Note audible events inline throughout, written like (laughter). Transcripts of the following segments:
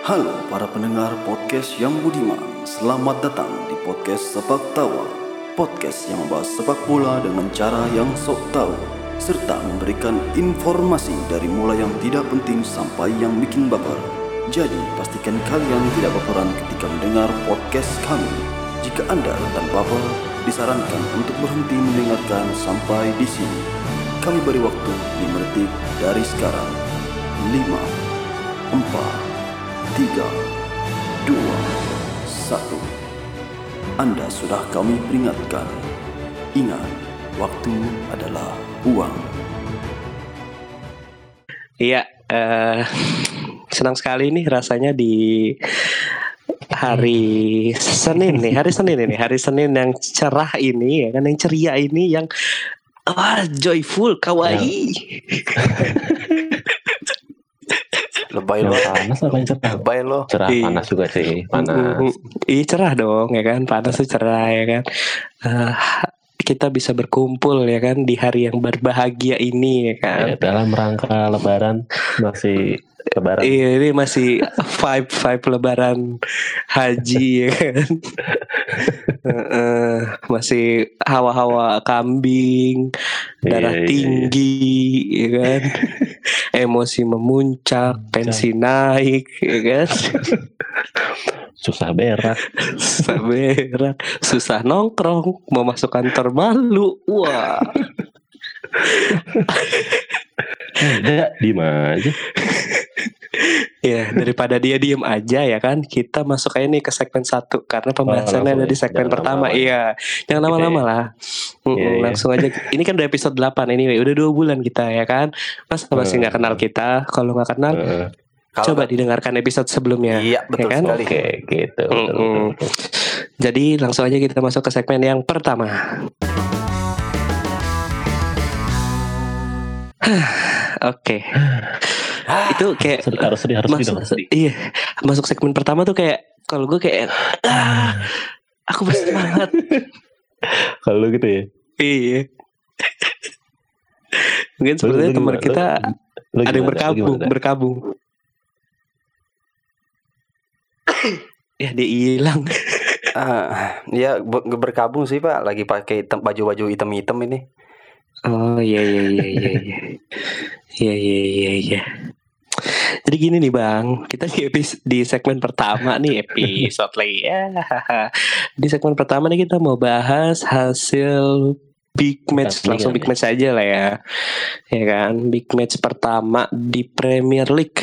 Halo para pendengar podcast yang budiman. Selamat datang di podcast Sepak Tawa. Podcast yang membahas sepak bola dengan cara yang sok tahu Serta memberikan informasi dari mulai yang tidak penting sampai yang bikin baper. Jadi pastikan kalian tidak baperan ketika mendengar podcast kami. Jika Anda rentan baper, disarankan untuk berhenti mendengarkan sampai di sini. Kami beri waktu 5 detik dari sekarang. 5 4 tiga, dua, satu. Anda sudah kami peringatkan. Ingat, waktu adalah uang. Iya, eh, senang sekali nih rasanya di hari Senin nih, hari Senin ini, hari Senin yang cerah ini ya kan, yang ceria ini, yang ah joyful, kawaii. Lebay lo. Panas apa yang cerah? Lebay lo. Cerah Iya. panas juga sih, panas. Iya cerah dong ya kan, panas tuh cerah ya kan. Eh, kita bisa berkumpul ya kan di hari yang berbahagia ini ya kan. Ya, dalam rangka lebaran masih lebaran. Iya ini masih vibe vibe lebaran haji ya kan. Heeh, masih hawa-hawa kambing, darah Iya, iya, tinggi ya kan. Emosi memuncak, tensi naik ya kan. Susah berak. Susah berak, susah nongkrong, mau masuk kantor malu. Wah. Enggak, diem aja. Ya, daripada dia diem aja ya kan, kita masuk aja nih ke segmen satu karena pembahasannya ada di ya. segmen Jangan pertama. lama-lama. Iya, jangan lama-lama lah. Iya, iya. Langsung aja. Ini kan udah episode 8 ini, udah dua bulan kita ya kan. Mas masih nggak kenal kita? Kalau nggak kenal, Heeh. Kalau coba didengarkan episode sebelumnya. Iya, betul kan? sekali. Oke, gitu. betul, betul, Mm-mm. betul. Jadi langsung aja kita masuk ke segmen yang pertama. (sighs) Oke. (sighs) (gasps) Itu kayak Sedih, harus sedih, harus masuk, sedih. iya masuk segmen pertama tuh kayak kalau gue kayak ah, aku bersemangat (laughs) Kalau lu gitu ya. iya mungkin sebenarnya teman kita Lu ada yang berkabung gimana? berkabung ya dia hilang Ah, ya be- berkabung sih pak. Lagi pakai hitam- baju-baju hitam-hitam ini. oh iya iya iya iya iya iya iya iya iya jadi gini nih bang, kita di episode di segmen pertama nih episode lagi ya. Di segmen pertama nih kita mau bahas hasil big match Pertandingan langsung big match aja lah ya, ya kan big match pertama di Premier League.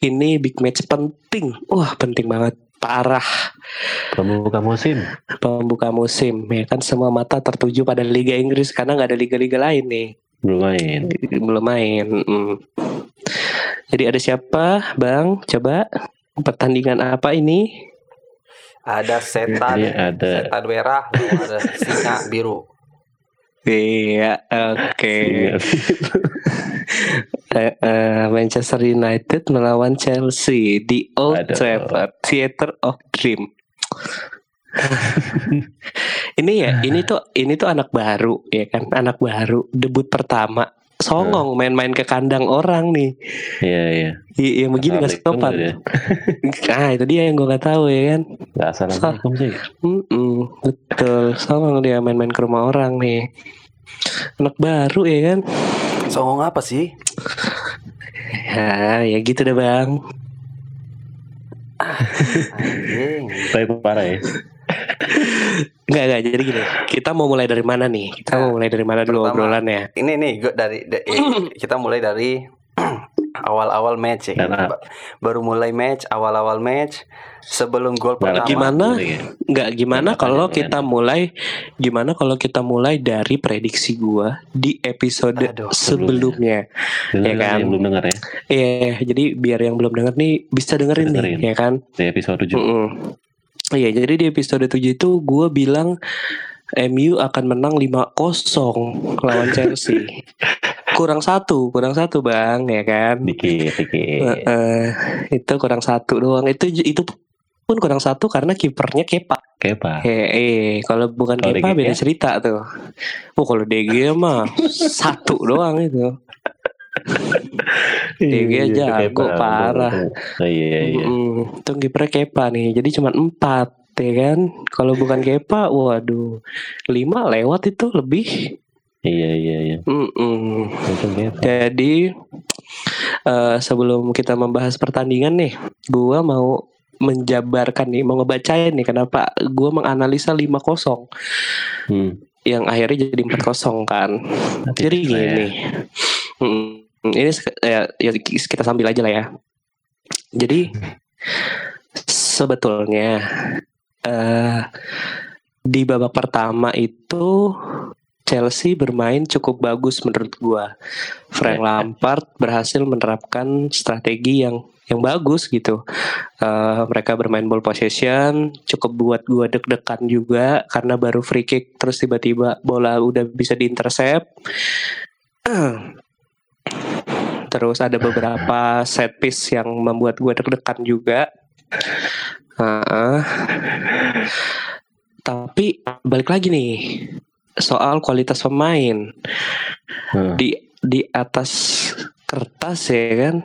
Ini big match penting, wah penting banget, parah Pembuka musim. pembuka musim ya kan semua mata tertuju pada Liga Inggris karena nggak ada liga-liga lain nih Belum main. belum main. mm. Jadi ada siapa, Bang? Coba pertandingan apa ini? Ada setan, Ini ada setan merah, ada singa biru. Iya, oke. Iya. (laughs) Eh, eh, Manchester United melawan Chelsea di Old Aduh. Trafford, Theater of Dream. (laughs) ini ya, ini tuh ini tuh anak baru ya kan, anak baru debut pertama. Songong main-main ke kandang orang nih. Iya, iya. I- Yang begini gak Assalamualaikum sopan. (laughs) Ah itu dia yang gue gak tahu ya kan. Nggak assalamualaikum sih. Mm-mm, betul, songong dia main-main ke rumah orang nih. Anak baru ya kan. Songong apa sih? Ya, ya gitu deh bang. Anjing. Tapi parah ya. (laughs) Enggak enggak jadi gini. Kita mau mulai dari mana nih? Kita mau mulai dari mana dulu Pertama. obrolannya? Ini nih gua dari, da- (clears throat) eh, kita mulai dari (clears throat) awal-awal match ya. Dan, ah. Ba- Baru mulai match, awal-awal match sebelum gol Nah, pertama. gimana? Enggak gimana kalau kita mulai gimana kalau kita mulai dari prediksi gua di episode Aduh, sebelumnya. Dengar Ya kan? yang belum dengar ya Iya, jadi biar yang belum denger nih bisa dengerin, Dengerin. nih, ya kan? di episode 7. Mm-mm. Iya, jadi di episode 7 itu gue bilang MU akan menang 5-0 lawan Chelsea. (laughs) kurang satu, kurang satu bang, ya kan? Dikit, dikit. Heeh, itu kurang satu doang. Itu itu pun kurang satu karena kipernya Kepa. Kepa. Eh, eh kalau bukan Kalau Kepa DG beda ya? cerita tuh. Oh kalau DG mah satu doang itu. Dia (laughs) Iya, jago, Kepa. parah. Iya iya. Mm-mm. Itu kipernya Kepa nih. Jadi cuma empat ya kan. Kalau bukan Kepa, waduh, lima lewat itu lebih. Iya iya iya. Jadi eh, sebelum kita membahas pertandingan nih, gua mau menjabarkan nih, mau ngebacain nih kenapa gua menganalisa 5-0 Hmm. yang akhirnya jadi 4-0 kan. Jadi gini. Mm, ini sek- ya, ya kita sambil aja lah ya. Jadi sebetulnya eh di babak pertama itu Chelsea bermain cukup bagus menurut gua. Frank Lampard berhasil menerapkan strategi yang yang bagus gitu. Eh, mereka bermain ball possession, cukup buat gua deg-degan juga karena baru free kick terus tiba-tiba bola udah bisa diintercept. (clears throat) Terus ada beberapa set piece yang membuat gua deg-degan juga. Heeh. Tapi balik lagi nih soal kualitas pemain Hmm. di di atas kertas ya kan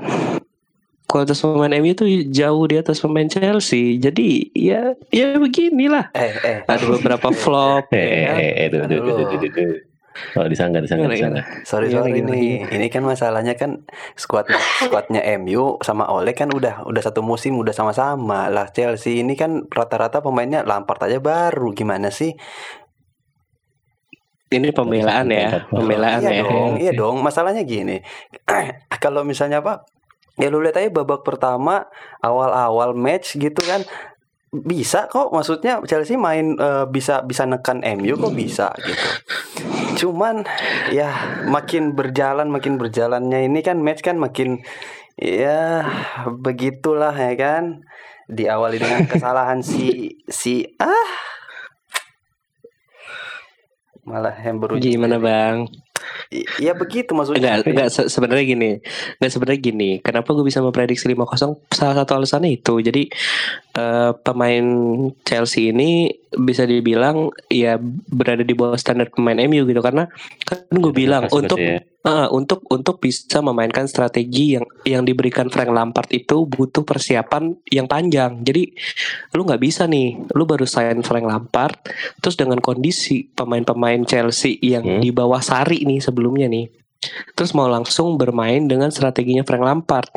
kualitas pemain MU itu jauh di atas pemain Chelsea jadi ya ya beginilah Eh eh. ada beberapa flop (laughs) Eh, ya eh, kan? eh, eh, tuh. Oh disangka disangka disangka. Sorry Gimana, sorry nih. Ini kan masalahnya kan squad squadnya MU sama Ole kan udah udah satu musim udah sama-sama lah. Chelsea ini kan rata-rata pemainnya Lampard aja baru gimana sih? ini pembelaan ya pembelaan iya ya dong, iya dong. Masalahnya gini. (clears throat) Kalau misalnya apa? Ya lu lihat aja babak pertama awal-awal match gitu kan bisa kok maksudnya Chelsea main eh, bisa bisa nekan MU kok bisa gitu. Cuman ya makin berjalan makin berjalannya ini kan match kan makin ya begitulah ya kan diawali dengan (laughs) kesalahan si si ah malah yang baru gimana bang I- ya begitu maksudnya Enggak, enggak se- sebenarnya gini. Enggak sebenarnya gini. Kenapa gue bisa memprediksi 5-0? Salah satu alasannya itu. Jadi eh, pemain Chelsea ini bisa dibilang ya berada di bawah standar pemain MU gitu karena kan gue bilang untuk ya. eh, untuk untuk bisa memainkan strategi yang yang diberikan Frank Lampard itu butuh persiapan yang panjang. Jadi lu nggak bisa nih, lu baru sign Frank Lampard terus dengan kondisi pemain-pemain Chelsea yang Hmm. di bawah Sari nih sebelumnya nih terus mau langsung bermain dengan strateginya Frank Lampard.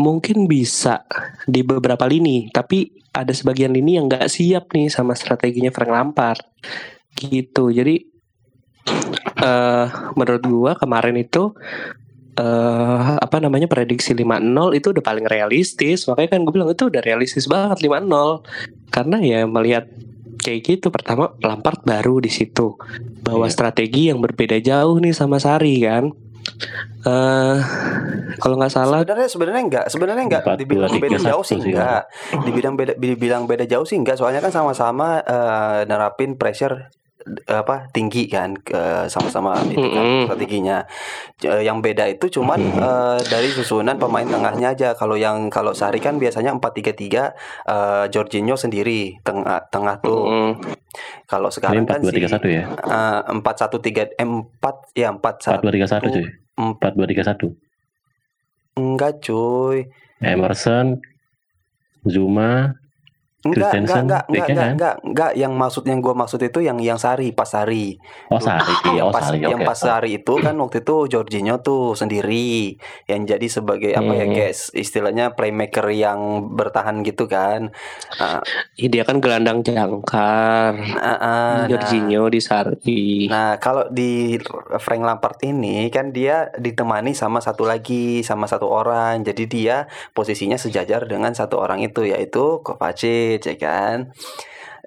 Mungkin bisa di beberapa lini tapi ada sebagian lini yang nggak siap nih sama strateginya Frank Lampard. Gitu. Jadi eh menurut gua kemarin itu eh apa namanya prediksi 5-0 itu udah paling realistis. Makanya kan gue bilang itu udah realistis banget 5-0 karena ya melihat kayak gitu. Pertama Lampard baru di situ. Bawa Iya. strategi yang berbeda jauh nih sama Sari kan? Eh kalau nggak salah sebenarnya sebenarnya enggak sebenarnya enggak Empat, dibilang beda jauh sih enggak dibilang beda dibilang beda jauh sih enggak soalnya kan sama-sama eh, nerapin pressure apa tinggi kan sama-sama itu kan Mm-mm. strateginya Eh, yang beda itu cuman eh, dari susunan pemain tengahnya aja kalau yang kalau Sari kan biasanya 4-3-3 eh Jorginho sendiri tengah tengah tuh mm, kalau Ini sekarang empat kan si tiga satu ya. eh, empat satu tiga empat ya empat Empat dua tiga satu cuy. Empat. Empat dua tiga satu. enggak cuy Emerson, Zuma, Enggak, enggak, enggak, enggak, enggak, kan? enggak, enggak, yang maksud yang gua maksud itu yang yang Sari, pas Sari. oh Sari, (clears throat) yang oh pas Sari, yang pas Sari itu kan (clears throat) waktu itu Jorginho tuh sendiri yang jadi sebagai apa ya Hmm. guys istilahnya playmaker yang bertahan gitu kan. Ih, dia kan gelandang jangkar ah, ah, nah, Jorginho di Sari Nah, kalau di Frank Lampard ini kan dia ditemani sama satu lagi, sama satu orang. Jadi dia posisinya sejajar dengan satu orang itu yaitu Kovacic, ya kan?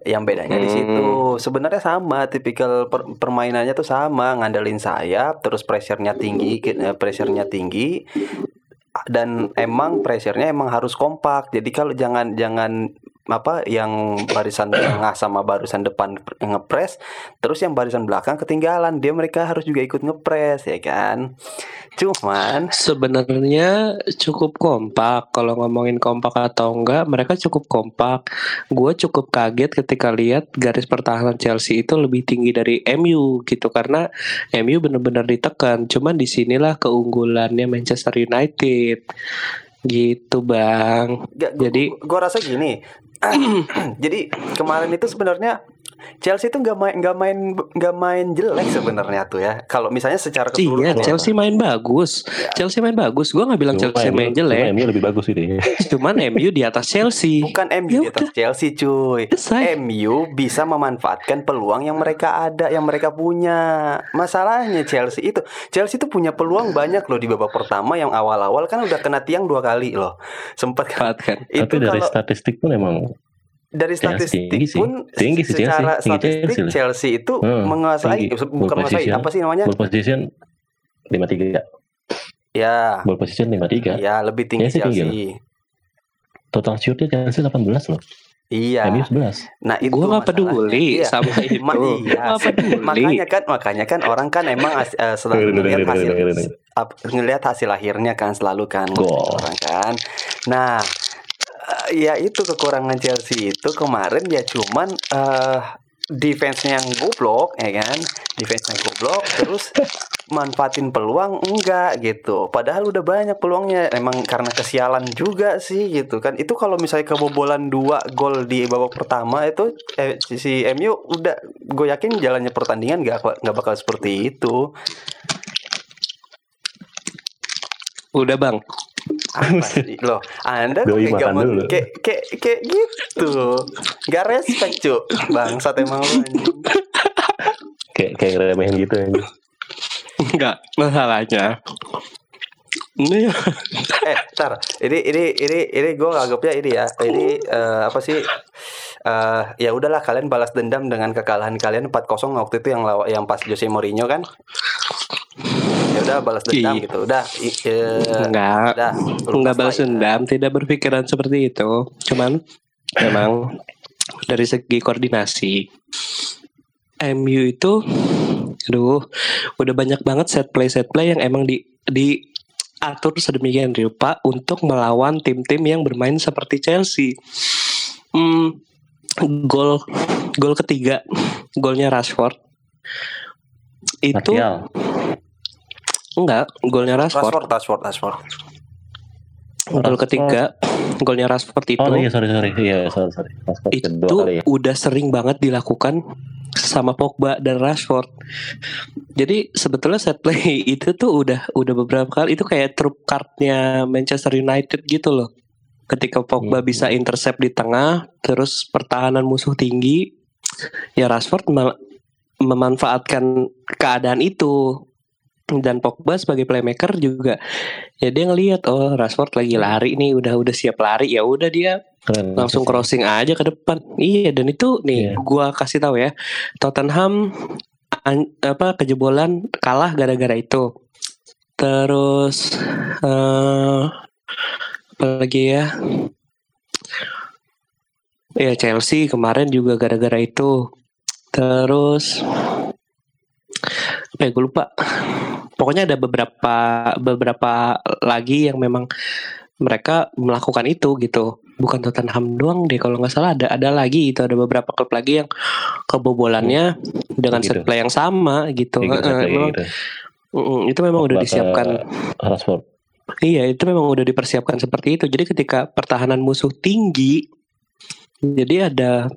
Yang bedanya di Hmm. situ. Sebenarnya sama, tipikal per- permainannya tuh sama, ngandelin sayap, terus pressure-nya tinggi, eh, pressure-nya tinggi. Dan emang pressure-nya emang harus kompak. Jadi kalau jangan jangan apa yang barisan (clears throat) tengah sama barisan depan ngepres terus yang barisan belakang ketinggalan dia mereka harus juga ikut ngepres ya kan cuman Sebenarnya cukup kompak. Kalau ngomongin kompak atau enggak, mereka cukup kompak. Gue cukup kaget ketika lihat garis pertahanan Chelsea itu lebih tinggi dari MU gitu karena MU benar-benar ditekan. Cuman di sinilah keunggulannya Manchester United. Gitu bang. Gak, gua, Jadi- gua rasa gini. (clears throat) Jadi kemarin itu sebenarnya Chelsea itu nggak main nggak main nggak main jelek sebenarnya tuh ya. Kalau misalnya secara Iya, keseluruhan. ya. Chelsea main bagus. Chelsea main bagus. Gue nggak bilang Cuma Chelsea MU main cuma jelek. MU lebih bagus ya. (laughs) Cuman MU di atas Chelsea. Bukan MU Ya di atas udah. Chelsea cuy Selesai. MU bisa memanfaatkan peluang yang mereka ada Yang mereka punya Masalahnya Chelsea itu Chelsea itu punya peluang banyak loh Di babak pertama yang awal-awal kan udah kena tiang dua kali loh Sempat kan kan? Itu Tapi dari kalau statistik pun emang dari Chelsea statistik tinggi sih. pun Tinggi sih Chelsea. Secara Tinggi statistik Chelsea Chelsea, itu Hmm, menguasai tinggi. Bukan Ball menguasai position. Apa sih namanya ball position 53. Ya Ball position 53. Ya lebih tinggi Chelsea tinggi Chelsea Total shootnya Chelsea 18 loh. Iya MU 11. Nah itu nggak masalahnya. peduli Iya. sama (laughs) itu. Ma- iya, peduli. makanya kan makanya kan orang kan emang as- eh, selalu ngelihat dengerin, hasil ngelihat hasil akhirnya kan selalu kan orang kan nah ya itu kekurangan Chelsea itu kemarin ya cuman eh defense-nya yang goblok ya kan? Defense-nya goblok terus (laughs) manfaatin peluang enggak gitu. Padahal udah banyak peluangnya emang karena kesialan juga sih gitu kan. Itu kalau misalnya kebobolan dua gol di babak pertama itu eh, si, MU udah gue yakin jalannya pertandingan nggak nggak bakal seperti itu. Udah bang. Apa sih loh anda megang makan dulu. kayak kayak kayak gitu nggak respect cuk bangsat emang lu. Kayak kayak remehin gitu ya. Enggak, masalahnya. Ini eh tar ini ini ini ini gue nganggapnya ini ya ini eh, apa sih eh ya udahlah kalian balas dendam dengan kekalahan kalian 4-0 waktu itu yang lawa, yang pas Jose Mourinho kan ya udah balas dendam Iya. gitu udah eh, enggak. udah Enggak balas ya. dendam, tidak berpikiran seperti itu. Cuman memang dari segi koordinasi MU itu aduh udah banyak banget set play set play yang emang di di atur sedemikian rupa untuk melawan tim-tim yang bermain seperti Chelsea. Hmm, gol gol ketiga golnya Rashford itu Martial. Enggak golnya Rashford, Rashford Rashford Rashford gol ketiga golnya Rashford itu Oh iya sorry sorry. Iya sorry sorry. Rashford itu kedua kali ya. udah sering banget dilakukan sama Pogba dan Rashford. Jadi sebetulnya set play (laughs) itu tuh udah udah beberapa kali itu kayak trup cardnya Manchester United gitu loh. Ketika Pogba Hmm. bisa intercept di tengah, terus pertahanan musuh tinggi, ya Rashford mem- memanfaatkan keadaan itu. Dan Pogba sebagai playmaker juga ya dia ngelihat oh Rashford lagi lari nih udah udah siap lari ya udah dia Keren. langsung crossing aja ke depan. Iya dan itu nih Iya. gua kasih tahu ya. Tottenham an- apa kejebolan kalah gara-gara itu. Terus eh apa lagi ya? Ya Chelsea kemarin juga gara-gara itu. Terus apa ya gue lupa. Pokoknya ada beberapa beberapa lagi yang memang mereka melakukan itu gitu bukan Tottenham doang deh kalau nggak salah ada ada lagi itu ada beberapa klub lagi yang kebobolannya dengan Gitu. set play yang sama gitu set play memang, gitu. mm, itu memang udah ke disiapkan Rashford. iya itu memang udah dipersiapkan seperti itu jadi ketika pertahanan musuh tinggi jadi ada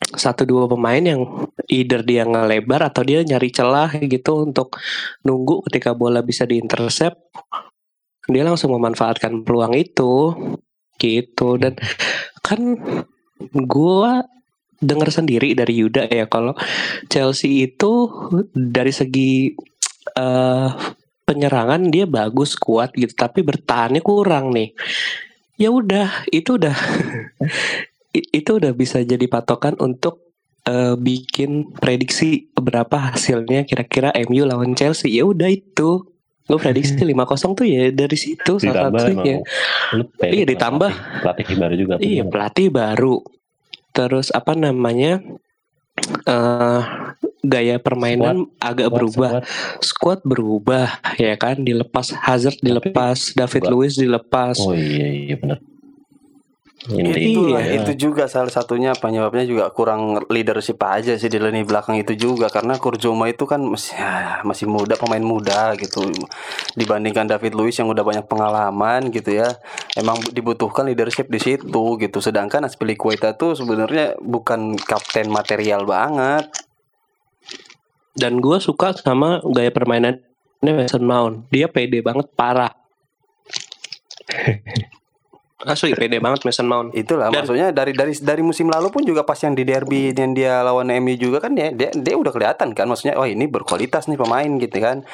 satu dua pemain yang either dia ngelebar atau dia nyari celah gitu untuk nunggu ketika bola bisa diintercept dia langsung memanfaatkan peluang itu gitu. Dan kan gua dengar sendiri dari Yuda ya kalau Chelsea itu dari segi eh penyerangan dia bagus kuat gitu tapi bertahannya kurang nih. Ya udah itu udah (laughs) itu udah bisa jadi patokan untuk eh, bikin prediksi berapa hasilnya kira-kira MU lawan Chelsea ya udah itu gue prediksi 5-0 tuh ya dari situ salah satunya Iya, ditambah. pelatih, pelatih baru juga. iya pelatih baru terus apa namanya eh gaya permainan agak Squad, berubah squad. squad berubah ya kan dilepas Hazard dilepas David Enggak. Luiz dilepas Oh iya iya benar. Ini itu Iya. itu juga salah satunya penyebabnya juga kurang leadership aja sih di lini belakang itu juga. Karena Kurjuma itu kan masih ya, masih muda pemain muda gitu. Dibandingkan David Luiz yang udah banyak pengalaman gitu ya emang dibutuhkan leadership di situ gitu. Sedangkan Aspilicueta tuh sebenarnya bukan kapten material banget. Dan gue suka sama gaya permainan Mason Mount. Dia pede banget parah (laughs) asli pede banget Mason Mount itulah Dan- maksudnya dari dari dari musim lalu pun juga pas yang di derby yang dia lawan MU juga kan dia dia, dia udah kelihatan kan maksudnya oh ini berkualitas nih pemain gitu kan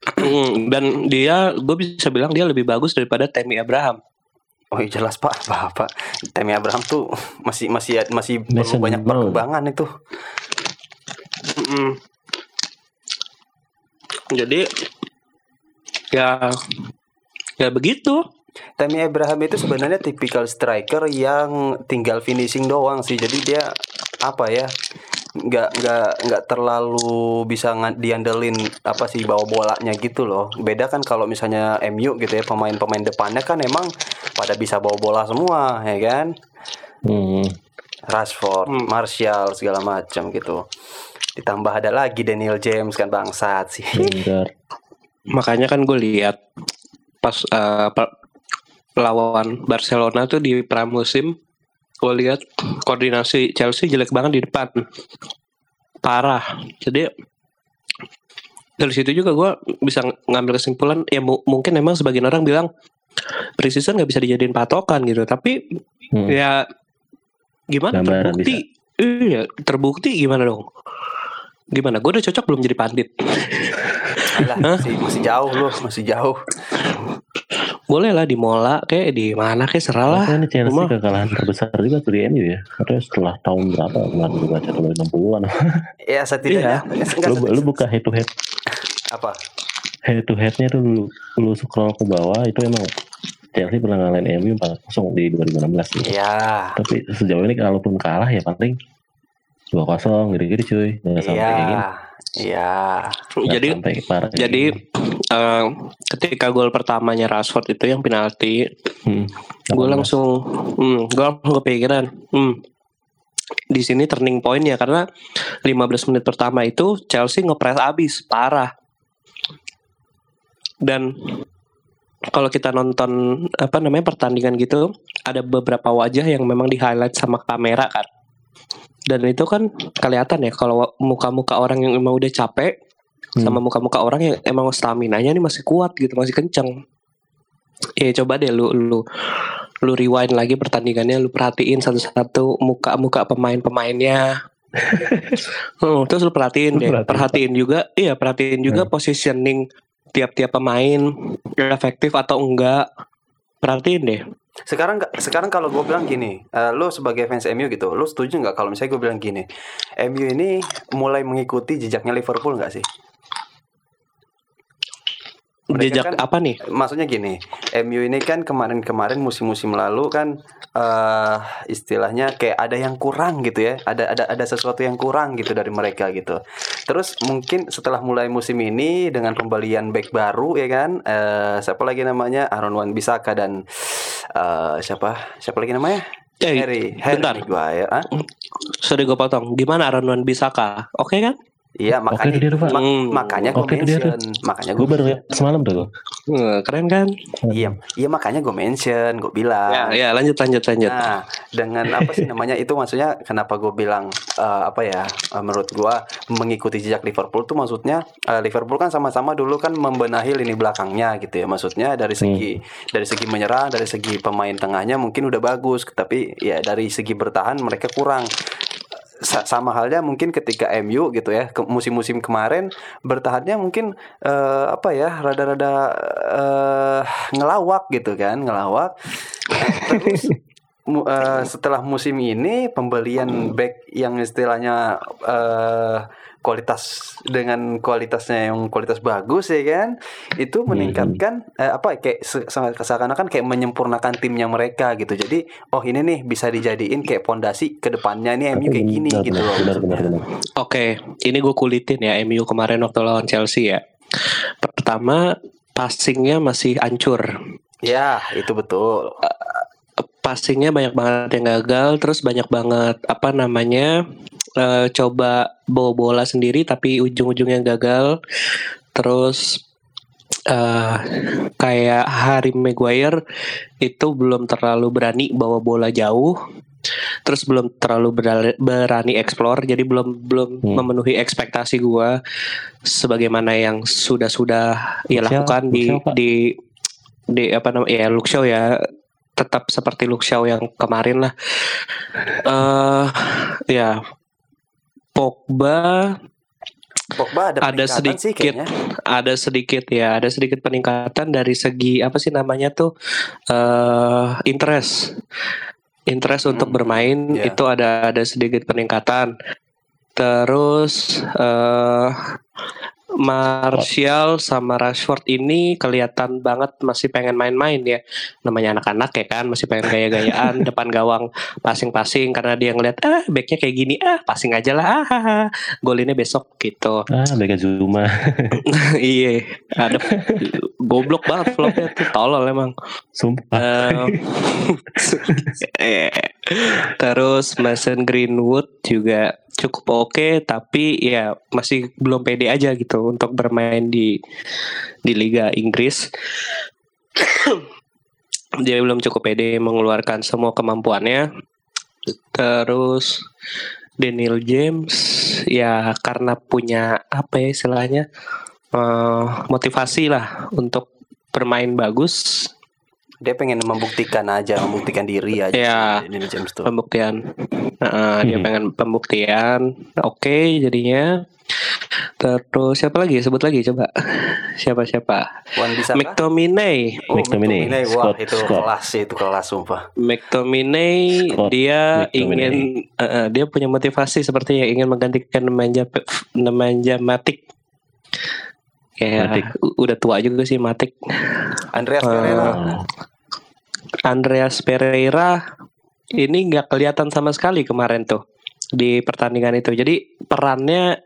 (clears throat) dan dia gue bisa bilang dia lebih bagus daripada Tammy Abraham Oh iya jelas pak, (laughs) pak, pak. Temi Abraham tuh masih masih masih perlu Mason banyak Mount. perkembangan itu. Mm. jadi ya ya begitu Temi Abraham itu sebenarnya tipikal striker yang tinggal finishing doang sih. Jadi dia apa ya? nggak nggak nggak terlalu bisa diandelin apa sih bawa bolanya gitu loh. Beda kan kalau misalnya MU gitu ya pemain-pemain depannya kan emang pada bisa bawa bola semua ya kan. Hmm. Rashford, Hmm. Martial segala macam gitu. Ditambah ada lagi Daniel James kan bangsat sih. Lingard. makanya kan gue lihat pas eh, pe- lawan Barcelona tuh di pramusim gue lihat koordinasi Chelsea jelek banget di depan. Parah. Jadi dari situ juga gue bisa ng- ngambil kesimpulan ya mu- mungkin emang sebagian orang bilang preseason nggak bisa dijadiin patokan gitu. Tapi Hmm. ya gimana Gambaran terbukti? iya terbukti gimana dong? Gimana? Gue udah cocok belum jadi pandit? Alah, masih, masih jauh loh, masih jauh. Boleh lah di Mola kayak di mana kayak serah lah Apa ini Chelsea Rumah. kekalahan terbesar juga tuh di MU ya? Katanya setelah tahun berapa kemarin gue baca tahun 60-an. Ya setidaknya enggak, lu, setidak- lu buka head to head apa? head to headnya tuh lu, lu scroll ke bawah itu emang Chelsea pernah ngalahin MU 4-0 di 2016 gitu. Ya, Tapi sejauh ini kalaupun kalah ya paling 2-0 gitu-gitu cuy. Nggak sampai kayak gini. Iya, jadi jadi eh, ketika gol pertamanya Rashford itu yang penalti Hmm. gue langsung hmm, gue langsung kepikiran hmm, di sini turning point ya karena 15 menit pertama itu Chelsea ngepres abis parah. Dan kalau kita nonton apa namanya pertandingan gitu ada beberapa wajah yang memang di highlight sama kamera kan dan itu kan kelihatan ya kalau muka-muka orang yang emang udah capek Hmm. sama muka-muka orang yang emang stamina-nya nih masih kuat gitu masih kenceng. Ya coba deh lu lu lu rewind lagi pertandingannya lu perhatiin satu-satu muka-muka pemain-pemainnya. (laughs) Hmm, terus lu perhatiin Lu deh perhatiin, perhatiin juga iya perhatiin juga Hmm. positioning tiap-tiap pemain efektif atau enggak. Perhatiin deh Sekarang sekarang kalau gue bilang gini, eh, lu sebagai fans MU gitu, lu setuju nggak kalau misalnya gue bilang gini, MU ini mulai mengikuti jejaknya Liverpool nggak sih? Mereka jejak kan- apa nih Maksudnya gini, MU ini kan kemarin-kemarin musim-musim lalu kan eh istilahnya kayak ada yang kurang gitu ya, ada ada ada sesuatu yang kurang gitu dari mereka gitu. Terus mungkin setelah mulai musim ini dengan pembelian back baru ya kan, eh siapa lagi namanya Aaron Wan Bisaka dan eh siapa? Siapa lagi namanya? Eh, Harry Harry bentar. Maguire, ah? Sorry gue potong. Gimana Aaron Wan Bisaka? Oke kan Iya makanya tuh dia Pak. ma- Hmm. makanya gue dia tuh. mention, makanya Gue baru lihat semalam tuh. Hmm, keren kan iya iya makanya gue mention, gue bilang. ya ya lanjut lanjut lanjut Nah, dengan apa sih namanya itu maksudnya kenapa gue bilang eh, apa ya eh, menurut gue mengikuti jejak Liverpool tuh maksudnya eh, Liverpool kan sama-sama dulu kan membenahi lini belakangnya gitu ya maksudnya dari segi dari segi menyerang dari segi pemain tengahnya mungkin udah bagus tapi ya dari segi bertahan mereka kurang sama halnya mungkin ketika MU gitu ya ke musim-musim kemarin bertahannya mungkin eh, apa ya rada-rada eh, ngelawak gitu kan ngelawak. Terus mu- eh, setelah musim ini pembelian back yang istilahnya eh, kualitas dengan kualitasnya yang kualitas bagus ya kan itu meningkatkan eh, apa kayak se- seakan-akan kayak menyempurnakan timnya mereka gitu jadi oh ini nih bisa dijadiin kayak pondasi ke depannya nih MU kayak gini Benar, gitu benar, loh benar, maksudnya. benar, benar. Oke, ini gue kulitin ya MU kemarin waktu lawan Chelsea ya. Pertama, passingnya masih hancur. ya itu betul Passingnya banyak banget yang gagal, terus banyak banget apa namanya eh, coba bawa bola sendiri tapi ujung-ujungnya gagal. Terus eh kayak Harry Maguire itu belum terlalu berani bawa bola jauh. Terus belum terlalu berani, berani explore, jadi belum belum Hmm. memenuhi ekspektasi gua sebagaimana yang sudah-sudah ia Luke Shaw, lakukan di Luke Shaw, Pak. di di apa namanya ya ya tetap seperti Shaw yang kemarin lah. eh ya Pogba Pogba ada, Ada sih sedikit. kayaknya ada sedikit ya, ada sedikit peningkatan dari segi apa sih namanya tuh eh interest. Interest Hmm, untuk bermain iya. itu ada ada sedikit peningkatan. Terus eh Martial sama Rashford ini kelihatan banget masih pengen main-main ya. Namanya anak-anak ya kan, masih pengen gaya-gayaan (laughs) depan gawang passing-passing karena dia ngeliat ah backnya kayak gini ah passing aja lah ah, ah, ah. golinnya besok gitu. Ah, Beka Zuma. (laughs) iya, ada goblok banget vlognya tuh tolol emang. Sumpah. (laughs) Eh, Terus Mason Greenwood juga cukup oke tapi ya masih belum pede aja gitu untuk bermain di di Liga Inggris. (coughs) Dia belum cukup pede mengeluarkan semua kemampuannya. Terus Daniel James ya karena punya apa ya istilahnya eh, motivasi lah untuk bermain bagus dia pengen membuktikan aja membuktikan diri aja Ya. ini James tuh pembuktian Nah, dia Mhm. pengen pembuktian oke jadinya terus siapa lagi sebut lagi coba siapa siapa Wan bisa McTominay Oh, McTominay. McTominay. Wah, Scott- itu Scott. kelas sih, itu kelas sumpah. McTominay Scott dia McTominay. ingin eh, dia punya motivasi sepertinya ingin menggantikan Nemanja Pe- Nemanja Matic ya Matic. u- udah tua juga sih Matic Andreas Pereira. Ah, Andreas Pereira ini nggak kelihatan sama sekali kemarin tuh di pertandingan itu. Jadi perannya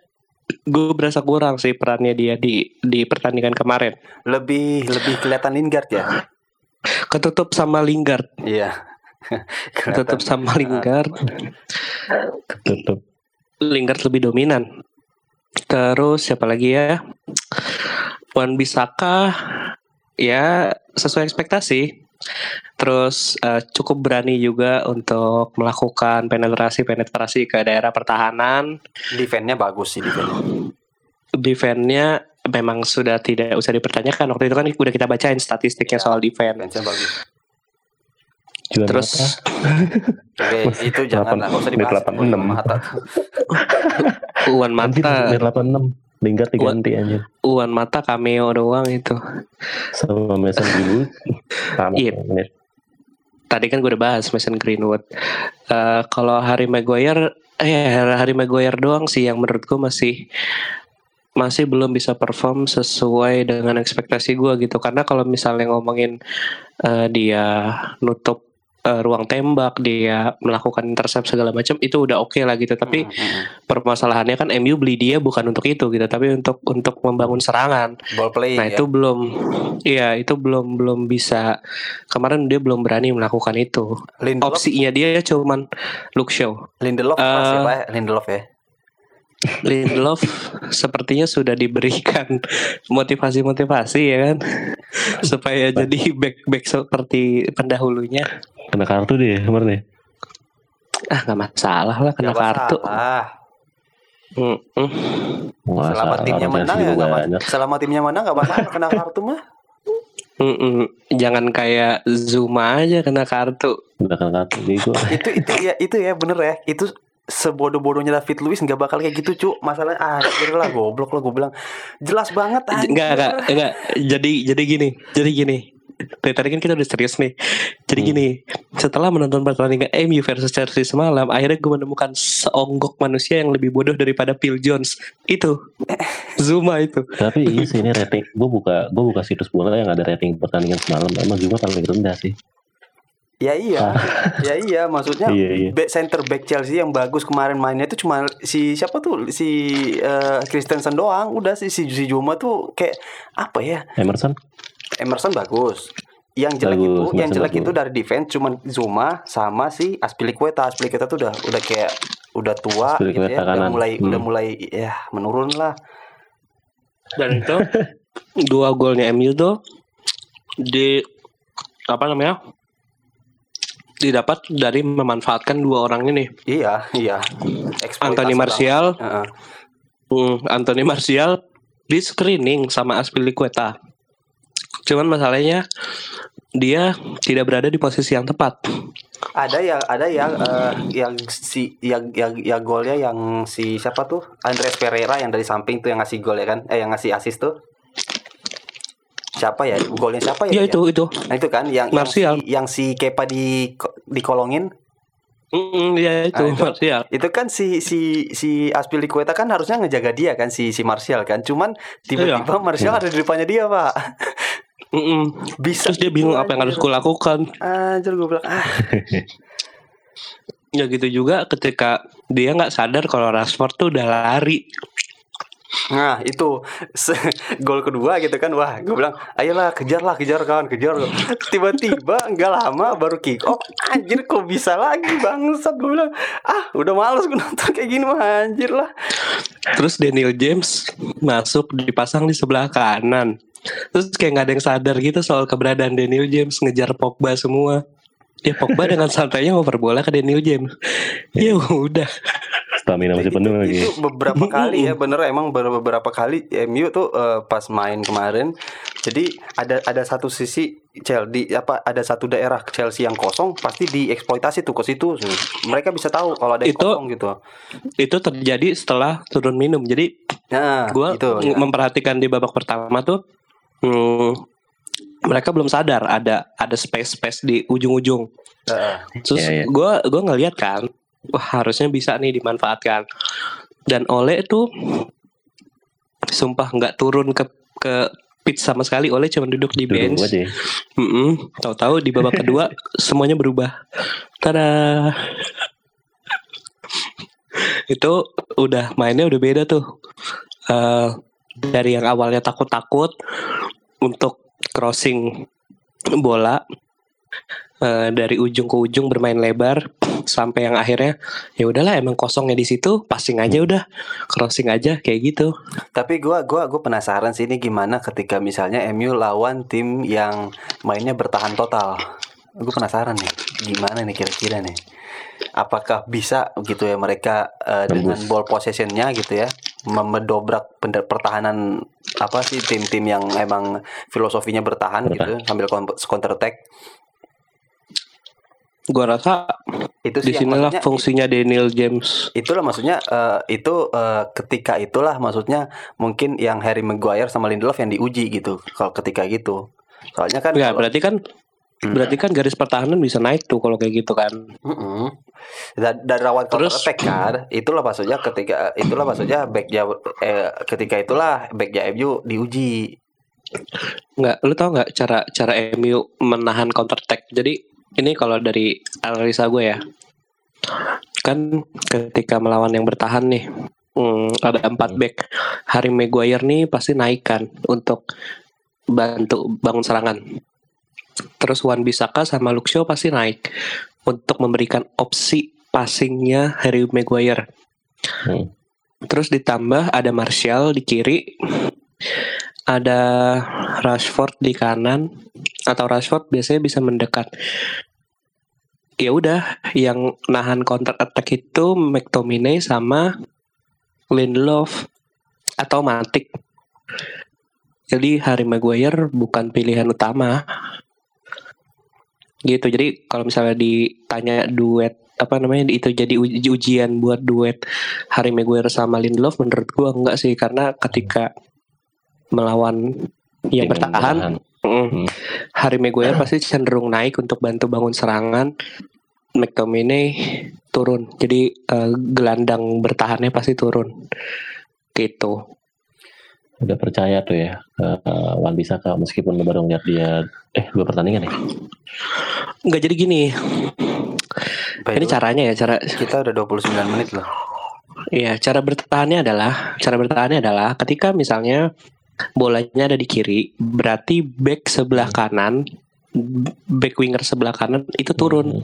gue berasa kurang sih perannya dia di di pertandingan kemarin. Lebih lebih kelihatan Lingard ya. Ketutup sama Lingard, Iya. (laughs) ketutup sama Lingard. tutup. Lingard lebih dominan. Terus siapa lagi ya? Wan Bisaka ya sesuai ekspektasi. Terus eh, cukup berani juga untuk melakukan penetrasi-penetrasi ke daerah pertahanan. Defense-nya bagus sih defense. Defense-nya memang sudah tidak usah dipertanyakan. Waktu itu kan udah kita bacain statistiknya soal defense. Defense-nya bagus. Juara Terus? (laughs) Oke, itu jangan lah, usah dibahas. 86. Mata. (laughs) Uan Mata, menit 86. Lingard diganti anjir. Uan Mata cameo doang itu. Sama Mason Greenwood. Tamat Iya. Tadi kan gue udah bahas Mason Greenwood. Eh kalau Harry Maguire, eh Harry Maguire doang sih yang menurut gue masih masih belum bisa perform sesuai dengan ekspektasi gue gitu. Karena kalau misalnya ngomongin eh, dia nutup eh, ruang tembak, dia melakukan intercept segala macam itu udah oke lah gitu. Tapi Hmm, permasalahannya kan MU beli dia bukan untuk itu gitu, tapi untuk untuk membangun serangan. Ball playing Nah ya. itu belum, iya itu belum belum bisa. Kemarin dia belum berani melakukan itu. Lindelof, Opsinya dia cuman Luke Shaw. Lindelof ya, Pak? Lindelof ya. Lindelof sepertinya sudah diberikan motivasi-motivasi ya kan, supaya jadi back back seperti pendahulunya. Kena kartu dia kemarin ya. Ah nggak masalah lah kena Nggak kartu. masalah. Mm, mm. Wah, Selama timnya menang Chelsea ya juga nggak banyak. masalah. Selama timnya menang nggak masalah kena kartu mah. Mm, mm. Jangan kayak Zuma aja kena kartu. Kena kartu bego. itu itu ya itu ya bener ya. Itu sebodoh-bodohnya David Luiz nggak bakal kayak gitu cu masalahnya ah lah goblok lah gue bilang jelas banget anjir. Enggak, enggak, enggak. Jadi jadi gini, jadi gini. dari tadi kan kita udah serius nih. Jadi Hmm. gini, setelah menonton pertandingan MU versus Chelsea semalam, akhirnya gue menemukan seonggok manusia yang lebih bodoh daripada Phil Jones. Itu Zuma itu. Tapi sih ini rating. Gue buka gue buka situs bola yang ada rating pertandingan semalam. Emang Zuma paling rendah sih. Ya iya, ya iya. Maksudnya Iya, iya. back center back Chelsea yang bagus kemarin mainnya itu cuma si siapa tuh si eh, Christensen doang. Udah si si si Zuma tuh kayak apa ya? Emerson Emerson bagus. Yang jelek Bagus, itu, yang Emerson jelek bagus. itu dari defense cuman Zuma sama si Aspilicueta. Aspilicueta tuh udah udah kayak udah tua gitu ya. Udah kanan. mulai Hmm. udah mulai ya menurun lah. Dan itu dua golnya MU tuh di apa namanya? Didapat dari memanfaatkan dua orang ini. Iya, iya. Anthony. Martial, hmm, Anthony Martial di screening sama Aspilicueta. Cuman masalahnya dia tidak berada di posisi yang tepat. Ada yang ada yang eh, yang si yang yang yang golnya yang si siapa tuh Andres Pereira yang dari samping tuh yang ngasih gol ya kan? Eh yang ngasih assist tuh. Siapa ya? Golnya siapa ya? Ya itu itu. Nah, itu kan yang yang si, Martial. yang si Kepa di dikolongin. Mm, ya itu Ah, itu- Martial. Itu kan si si si Aspilicueta kan harusnya ngejaga dia kan si si Martial kan. Cuman tiba-tiba Iya. Martial ada di depannya dia, Pak. Mm-mm. Bisa. Terus dia bingung apa yang harus kulakukan. Anjir gue bilang, ah, (laughs) Ya gitu juga ketika dia nggak sadar kalau Rashford tuh udah lari. Nah itu. Gol kedua gitu kan. Wah gue bilang ayolah kejar lah kejar. Kawan kejar Tiba-tiba nggak lama baru kick. Off Anjir kok bisa lagi bangsat Gue bilang. Ah udah males gue nonton kayak gini mah anjir lah. Terus Daniel James masuk dipasang di sebelah kanan. Terus kayak nggak ada yang sadar gitu soal keberadaan Daniel James ngejar Pogba semua. Ya Pogba dengan santainya ngoper bola ke Daniel James. Ya udah. stamina masih penuh lagi. itu beberapa kali ya bener emang ber- beberapa kali MU tuh eh, pas main kemarin Jadi ada ada satu sisi Chelsea apa ada satu daerah Chelsea yang kosong pasti dieksploitasi tuh ke situ mereka bisa tahu kalau ada yang Itu- kosong gitu Itu terjadi setelah turun minum. Jadi nah gue itu ya. memperhatikan di babak pertama tuh hmm, mereka belum sadar ada ada space space di ujung-ujung. Heeh. Terus Iya, iya. gue gua ngeliat kan, wah harusnya bisa nih dimanfaatkan. Dan Ole tuh sumpah nggak turun ke ke pitch sama sekali. Ole cuma duduk di Duduk bench. ya. Mm-mm. Tahu-tahu di babak kedua (laughs) semuanya berubah. Tada. itu udah mainnya udah beda tuh. Eh, dari yang awalnya takut-takut untuk crossing bola eh, dari ujung ke ujung bermain lebar sampai yang akhirnya ya udahlah emang kosongnya di situ passing aja udah crossing aja kayak gitu Tapi gua gua gua penasaran sih ini gimana ketika misalnya MU lawan tim yang mainnya bertahan total. Gue penasaran nih gimana nih kira-kira nih. Apakah bisa gitu ya mereka eh, dengan ball possessionnya gitu ya mem- mendobrak pender- pertahanan apa sih tim-tim yang emang filosofinya bertahan gitu sambil counter attack. Gua rasa itu sih di sinilah maksudnya- fungsinya Daniel James. Itulah maksudnya eh, itu eh, ketika itulah maksudnya mungkin yang Harry Maguire sama Lindelof yang diuji gitu kalau ketika gitu. Soalnya kan ya kalau- berarti kan. Berarti kan garis pertahanan bisa naik tuh kalau kayak gitu kan. Mm-mm. Dan dari rawan counter Terus- attack kan itulah maksudnya ketika itulah maksudnya back eh, ketika itulah back MU diuji. Nggak lu tau nggak cara cara MU menahan counter attack? Jadi ini kalau dari analisa gue ya. Kan ketika melawan yang bertahan nih hmm, ada empat back. Harry Maguire nih pasti naik kan untuk bantu bangun serangan terus Wan Bisaka sama Shaw pasti naik untuk memberikan opsi passingnya Harry Maguire Hmm. terus ditambah ada Martial di kiri ada Rashford di kanan atau Rashford biasanya bisa mendekat. Ya udah, yang nahan counter attack itu McTominay sama Lindelof atau Matic. Jadi Harry Maguire bukan pilihan utama. Gitu. Jadi kalau misalnya ditanya duet apa namanya itu jadi uji- ujian buat duet Harry Maguire sama Lindelof menurut gua enggak sih karena ketika melawan yang bertahan Mm. Hmm. Harry Maguire pasti cenderung naik untuk bantu bangun serangan. McTominay turun. Jadi eh, gelandang bertahannya pasti turun. Gitu. Udah percaya tuh ya ke uh, Wan Bisaka meskipun lu baru ngeliat dia eh dua pertandingan ya. Nggak jadi gini. By Ini caranya ya, cara kita udah 29 menit loh. Iya, cara bertahannya adalah cara bertahannya adalah ketika misalnya bolanya ada di kiri, berarti back sebelah kanan, back winger sebelah kanan itu turun.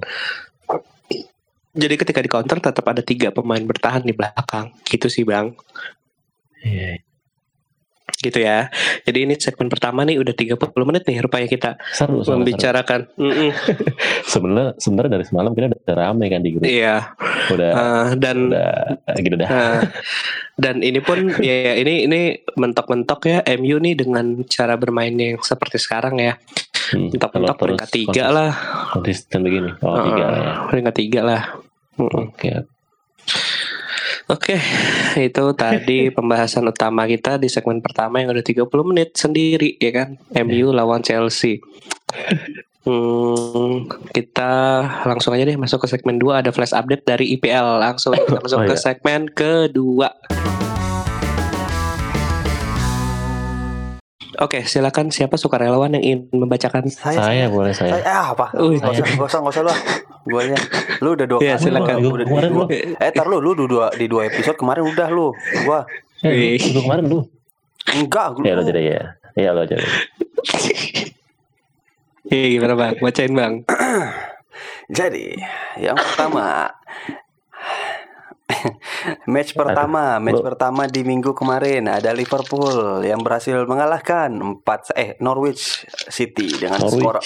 Jadi ketika di counter tetap ada tiga pemain bertahan di belakang, gitu sih bang, Iya. Gitu ya. Jadi ini segmen pertama nih udah 30 menit nih rupanya kita Seru membicarakan. Mm-mm. (laughs) Sebenarnya sebenarnya dari semalam kita udah rame kan di grup. Iya, Udah eh, dan udah gitu dah. Nah, dan ini pun (laughs) ya, ya, ini ini mentok-mentok ya MU nih dengan cara bermain yang seperti sekarang ya. Hmm, Mentok-mentok peringkat tiga konsisten- lah. Konsisten begini. Oh, tiga ya. Peringkat tiga lah. Oke. Oke, itu tadi (laughs) pembahasan utama kita di segmen pertama yang udah 30 menit sendiri ya kan. MU lawan Chelsea. Hmm, kita langsung aja deh masuk ke segmen 2 ada flash update dari IPL. Langsung kita (coughs) masuk Oh, ke iya. segmen kedua. Oke, silakan siapa sukarelawan yang ingin membacakan? Saya boleh saya. Saya ah, apa? Wih. Gak usah, gak usah, gak usah lu. Gua aja. Lu udah dua Iya, kali. silakan. Lu Udah Kemarin dua. lu. Eh, tar lu, lu di dua, di dua episode kemarin udah lu. Gua Eh, lu kemarin lu. enggak. Lu. Ya lo jadi ya. Iya lo jadi. Iya gimana bang? Bacain bang. (clears throat) Jadi, yang pertama (laughs) match pertama, match Lu- pertama di minggu kemarin ada Liverpool yang berhasil mengalahkan 4 eh Norwich City dengan Norwich. skor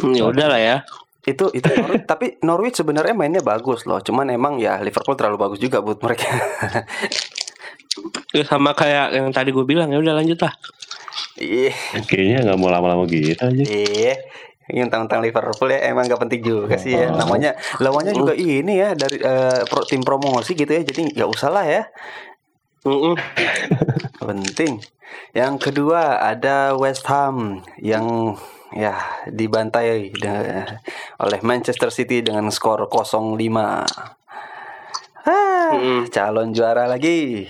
4-1. Ya udah lah ya. Itu itu Norwich, (laughs) tapi Norwich sebenarnya mainnya bagus loh. Cuman emang ya Liverpool terlalu bagus juga buat mereka. Ya, sama kayak yang tadi gue bilang ya udah lanjut lah. Iya, Kayaknya nggak mau lama-lama gitu aja. iya. Yang tentang Liverpool ya emang gak penting juga sih ya. Namanya lawannya juga ini ya dari pro- tim promosi gitu ya. Jadi nggak usah lah ya. (laughs) Penting. Yang kedua ada West Ham yang ya dibantai de- oleh Manchester City dengan skor 0-5. Ah, Mm. calon juara lagi.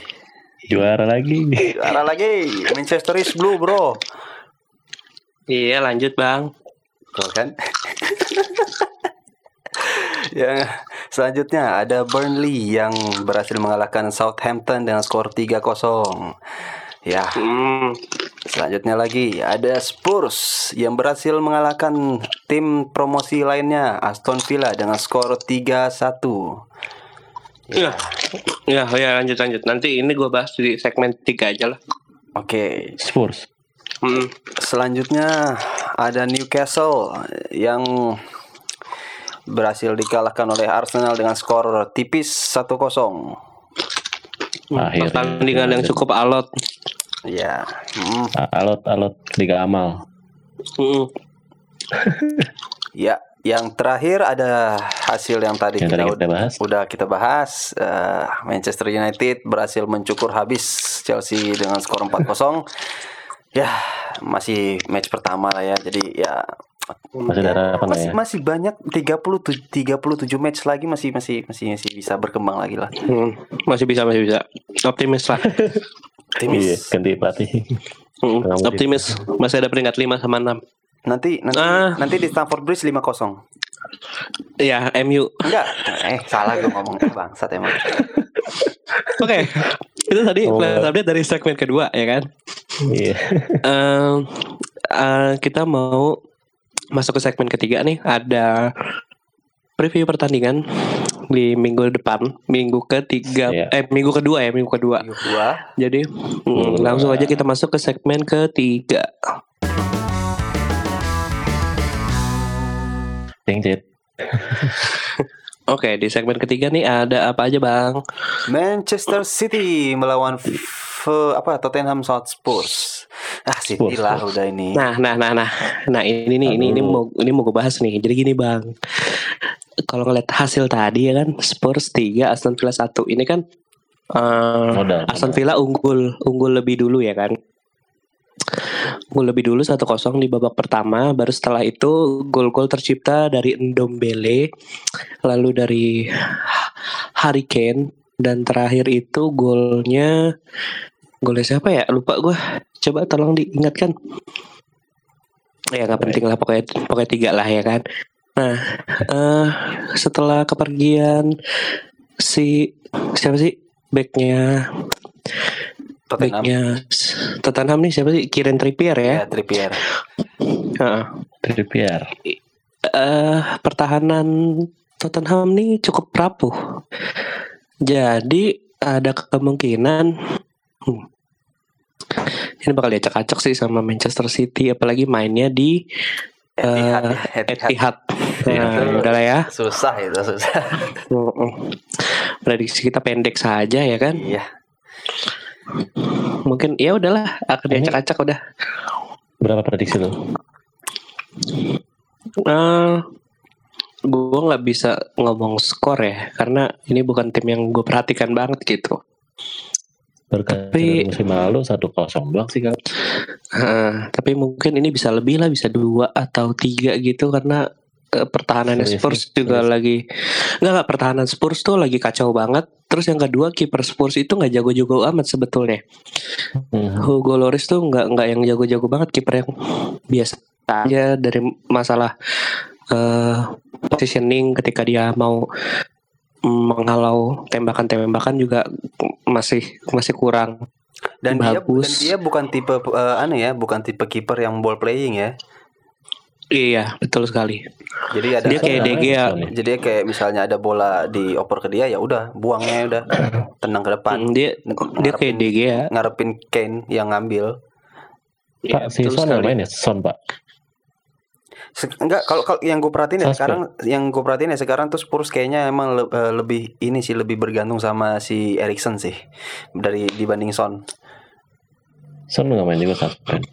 Juara lagi. Juara lagi. Manchester is blue, Bro. Iya lanjut bang. Tuh kan? yang selanjutnya ada Burnley yang berhasil mengalahkan Southampton dengan skor 3-0. Ya, Hmm. Selanjutnya lagi ada Spurs yang berhasil mengalahkan tim promosi lainnya Aston Villa dengan skor 3-1. Ya. ya, ya lanjut lanjut. Nanti ini gue bahas di segmen 3 aja lah. Oke, Spurs. Hmm. selanjutnya ada Newcastle yang berhasil dikalahkan oleh Arsenal dengan skor tipis 1-0. Akhirnya. Pertandingan yang cukup alot. Ya, hmm, Alot alot Liga Amal. Hmm. (laughs) ya. Yang terakhir ada hasil yang tadi Yang kita, tadi udah, kita bahas. udah kita bahas. Eh, Manchester United berhasil mencukur habis Chelsea dengan skor 4-0. Ya, masih match pertama lah ya. Jadi ya Masih ada harapan masih, ya. masih banyak 37 37 match lagi masih masih masih masih bisa berkembang lagi lah. Hmm. Masih bisa masih bisa. Optimis lah. Iya, Optimis. ganti pelatih. Hmm. Optimis. Masih ada peringkat 5 sama 6 Nanti nanti Ah. nanti di Stamford Bridge 5-0. Ya MU. Enggak, eh salah gue ngomongnya bangsat emang. Oke. Itu tadi Oh. flash update dari segmen kedua ya kan. Iya. Em, eh, kita mau masuk ke segmen ketiga nih ada preview pertandingan di minggu depan minggu ketiga Iya. eh minggu kedua ya minggu kedua Minggu Dua. jadi mm, Minggu langsung kedua. aja kita masuk ke segmen ketiga Ceng cet. oke di segmen ketiga nih ada apa aja bang Manchester City melawan F- apa Tottenham Hotspur. Ah City Spurs, lah Spurs. udah ini. nah nah nah nah nah ini nih ini ini mau ini mau gue bahas nih jadi gini bang kalau ngeliat hasil tadi ya kan Spurs 3 Aston Villa 1 ini kan eh, Modal. Aston. Villa unggul unggul lebih dulu ya kan Gol lebih dulu 1-0 di babak pertama, baru setelah itu gol-gol tercipta dari Ndombele, lalu dari Harry Kane dan terakhir itu golnya golnya siapa ya? Lupa gua. Coba tolong diingatkan. Ya nggak penting lah pokoknya pokoknya tiga lah ya kan. Nah, eh setelah kepergian si siapa sih backnya Tottenham. backnya Tottenham nih siapa sih Kieran Trippier ya? Ya, Trippier. Heeh. Trippier. eh pertahanan Tottenham nih cukup rapuh. Jadi ada kemungkinan hmm, ini bakal diacak-acak sih sama Manchester City apalagi mainnya di Etihad, eh, ya, Etihad. Iya, Nah, betul. udah lah ya. Susah itu, susah. Prediksi kita pendek saja ya kan. Iya. Mungkin ya udahlah akan diacak-acak udah. Berapa prediksi lu? Eh gue nggak bisa ngomong skor ya karena ini bukan tim yang gue perhatikan banget gitu. Berkaca Tapi- musim lalu satu kosong doang sih kan. Heeh, tapi mungkin ini bisa lebih lah, bisa dua atau tiga gitu karena eh, pertahanannya Spurs juga serius. lagi nggak nggak pertahanan Spurs tuh lagi kacau banget. Terus yang kedua kiper Spurs itu nggak jago-jago amat sebetulnya. Hmm. Hugo Lloris tuh nggak nggak yang jago-jago banget kiper yang biasa aja dari masalah eh positioning ketika dia mau menghalau tembakan-tembakan juga masih masih kurang. Dan dia dan Bagus. dia bukan tipe eh, anu ya, bukan tipe kiper yang ball playing ya. Iya betul sekali. Jadi ada Dia kayak DG ya. Jadi kayak misalnya ada bola dioper ke dia ya udah buangnya udah (coughs) tenang ke depan. Hmm, dia dia kayak DG ya. ngarepin Kane yang ngambil. Iya, Pak, si Son main ya? Son, Pak. Se- Enggak kalau kalau yang gue perhatiin ya Suspect. sekarang yang gue perhatiin ya sekarang tuh Spurs kayaknya emang le- eh, lebih ini sih lebih bergantung sama si Erikson sih dari dibanding Son. Son nggak main juga suspend. (coughs)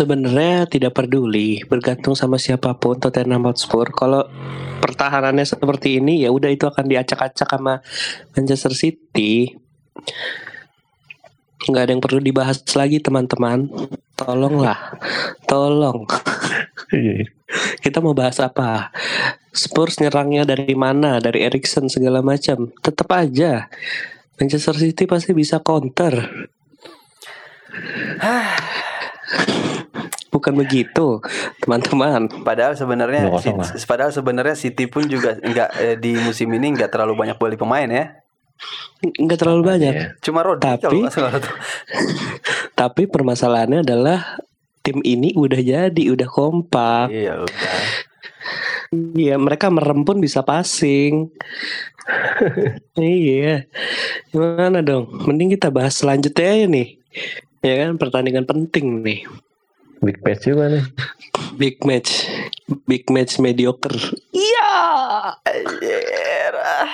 Sebenarnya tidak peduli bergantung sama siapa pun Tottenham Hotspur. Kalau pertahanannya seperti ini ya udah itu akan diacak-acak sama Manchester City. Nggak ada yang perlu dibahas lagi teman-teman. Tolonglah, tolong. Iya, iya. Kita mau bahas apa? Spurs nyerangnya dari mana? Dari Erikson segala macam. Tetap aja Manchester City pasti bisa counter. (sighs) Bukan begitu, teman-teman. Padahal sebenarnya si- padahal sebenarnya City pun juga enggak eh, di musim ini enggak terlalu banyak beli pemain ya. Nggak terlalu banyak. Iya. Cuma Rodri Tapi- nggak. (laughs) Tapi permasalahannya adalah tim ini udah jadi, udah kompak. Iya udah. Iya, mereka merem pun bisa passing. (laughs) iya. Gimana dong? Mending kita bahas selanjutnya aja nih. Ya kan pertandingan penting nih. Big patch juga nih. Big match. Big match mediocre. Iya. Anjir. ah.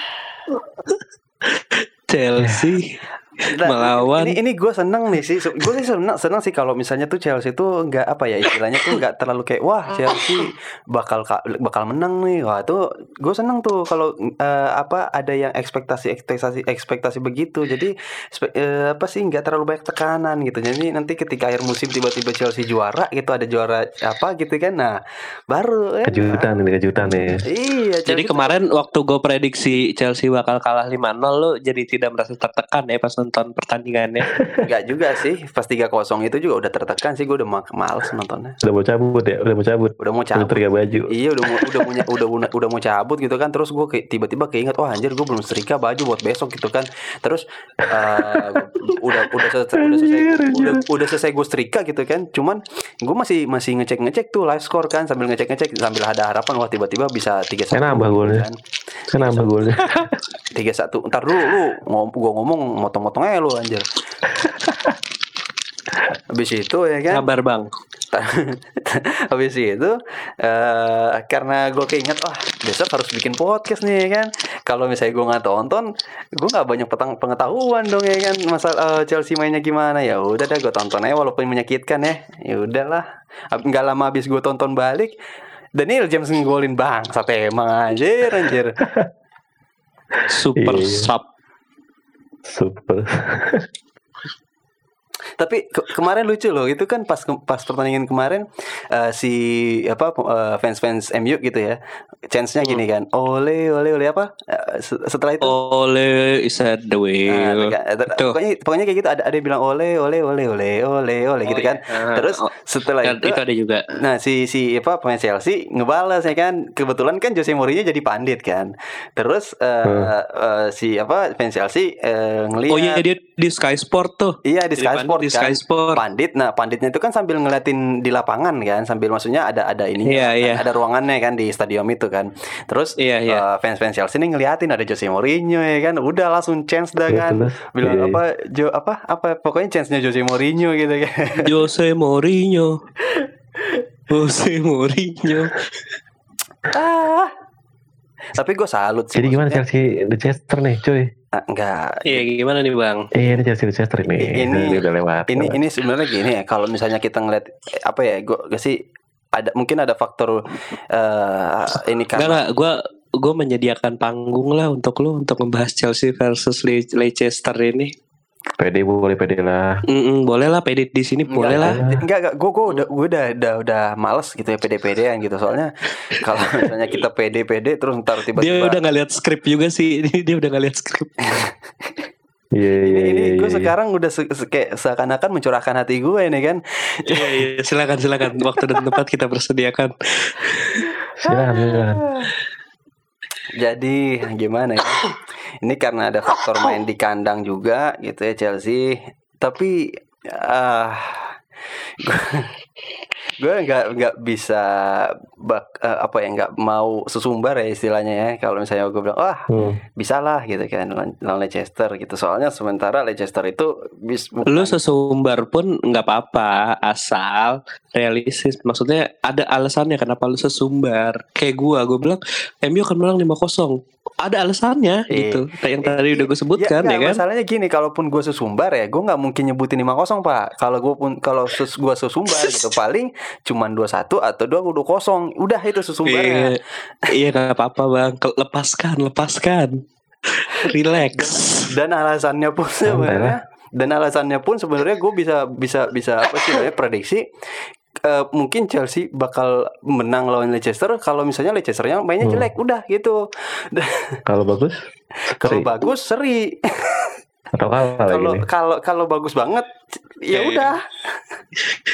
Chelsea Nah, melawan. ini ini gue seneng nih sih. Gue sih seneng seneng sih kalau misalnya tuh Chelsea tuh nggak apa ya istilahnya tuh nggak terlalu kayak wah Chelsea bakal ka- bakal menang nih. Wah tuh gue seneng tuh kalau eh, apa ada yang ekspektasi ekspektasi ekspektasi begitu. Jadi spe- eh, apa sih nggak terlalu banyak tekanan gitu. Jadi nanti ketika akhir musim tiba-tiba Chelsea juara gitu ada juara apa gitu kan nah baru kan. Kejutan ini kejutan nih. iya Jadi kemarin waktu gue prediksi Chelsea bakal kalah 5-0 lo jadi tidak merasa tertekan ya pas nonton pertandingannya. nggak juga sih pas 3-0 itu juga udah tertekan sih gue udah ma- males nontonnya Udah mau cabut ya, udah mau cabut. udah mau Udah cabut teriak baju. Iya udah mau udah punya udah udah, udah mau cabut gitu kan terus gue kayak tiba-tiba keinget wah anjir gue belum setrika baju buat besok gitu kan terus eh, udah udah selesai udah selesai udah, udah selesai gue setrika gitu kan cuman gue masih masih ngecek ngecek tuh live score kan sambil ngecek ngecek sambil ada harapan wah tiba-tiba bisa tiga Kan nambah golnya. kan Kan nambah golnya. tiga satu ntar dulu lu gue ngomong motong-motong aja lu anjir (laughs) Habis itu ya kan Kabar bang. (laughs) Habis itu eh karena gue keinget wah besok harus bikin podcast nih ya kan. Kalau misalnya gue nggak tonton, gue nggak banyak petang pengetahuan dong ya kan masa eh, Chelsea mainnya gimana ya. Udah dah gue tonton aja walaupun menyakitkan ya. Ya udahlah. Nggak lama habis gue tonton balik, Daniel James ngegolin bang. Sampai emang anjir anjir. (laughs) Super Iya. sub. Super. (laughs) Tapi ke- kemarin lucu loh, itu kan pas pas pertandingan kemarin eh, si apa eh, fans-fans MU gitu ya. Chance-nya gini kan. Ole ole ole apa? Se- setelah itu Ole is at the wheel. Nah, Tuh. pokoknya pokoknya kayak gitu ada ada yang bilang ole ole ole ole ole ole gitu kan. iya. Terus Oh, setelah Kan itu itu ada juga. Nah si si apa pemain Chelsea ngebales ya kan kebetulan kan Jose Mourinho jadi pandit kan terus eh, eh, si apa fans Chelsea eh, ngelihat Oh iya dia di Sky Sport tuh. Iya di Sky Sport di kan. Sky Sport. Pandit. Nah, panditnya itu kan sambil ngeliatin di lapangan kan, sambil maksudnya ada ada ininya, Iya, kan, iya. ada ruangannya kan di stadion itu kan. Terus Iya, iya. eh, fans-fans Chelsea nih ngeliatin ada Jose Mourinho ya kan, udah langsung chance dah Terus, kan. Bilang Iya, iya. apa Jo apa apa pokoknya chance-nya Jose Mourinho gitu kan. (laughs) Jose Mourinho. Jose Mourinho. ah. Tapi gue salut sih. Jadi gimana maksudnya. Chelsea Leicester nih cuy? Ah, enggak. Iya gimana nih bang? Iya ini Chelsea Leicester ini. Ini- Ini udah lewat. ini ini sebenarnya gini ya kalau misalnya kita ngeliat eh, apa ya gue gak sih ada mungkin ada faktor eh ini Enggak kan lah, gue gue menyediakan panggung lah untuk lu untuk membahas Chelsea versus Le- Leicester ini. Pede boleh pede lah. Mm-mm, boleh lah, pede di sini boleh lah. enggak enggak gue gue udah gue udah udah udah males gitu ya pede-pedean gitu soalnya kalau (laughs) misalnya kita pede-pede terus ntar Dia tiba-tiba udah nggak lihat skrip juga sih. Dia udah nggak lihat skrip. (laughs) (laughs) Iya ini, iya ini iya. gue iya. sekarang udah se- se- kayak seakan-akan mencurahkan hati gue ini kan Iya, iya, silakan silakan. Waktu dan tempat kita bersediakan. Silakan silakan. Jadi gimana ya? Ini karena ada faktor main di kandang juga gitu ya Chelsea. Tapi ah gue nggak nggak bisa bak eh, apa ya nggak mau sesumbar ya istilahnya ya kalau misalnya gue bilang wah Hmm. bisa lah gitu kan lawan Leicester gitu soalnya sementara Leicester itu bis Lu sesumbar pun nggak apa-apa asal realistis. Maksudnya ada alasannya kenapa lu sesumbar. Kayak gua, gue bilang MU akan menang 5-0. Ada alasannya Iya. gitu. Kayak yang tadi udah gue sebutkan ya, nggak, kan. Masalahnya gini, kalaupun gue sesumbar ya, gue nggak mungkin nyebutin 5-0 pak. Kalau gue pun kalau sus, gue sesumbar gitu, (laughs) paling cuman 2-1 atau 2-0. Udah itu sesumbarnya. Iya, iya nggak apa-apa bang. Lepaskan, lepaskan. (laughs) Relax. Dan alasannya pun sebenarnya, dan alasannya pun sebenarnya gue bisa bisa bisa apa sih namanya prediksi. Eh, mungkin Chelsea bakal menang lawan Leicester kalau misalnya Leicesternya mainnya Hmm. jelek udah gitu Kalau bagus? (laughs) kalau bagus seri Atau kalah kalau kalau kalau bagus banget ya Eh, udah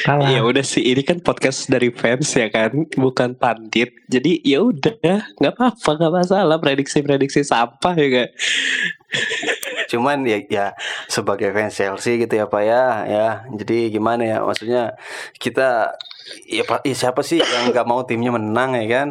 Kalah. Ya udah sih, ini kan podcast dari fans ya kan, bukan pandit. Jadi ya udah, nggak apa-apa, nggak masalah. Prediksi-prediksi sampah ya kan. Cuman ya ya sebagai fans Chelsea gitu ya Pak ya ya jadi gimana ya maksudnya kita ya Pak ya siapa sih yang nggak mau timnya menang ya kan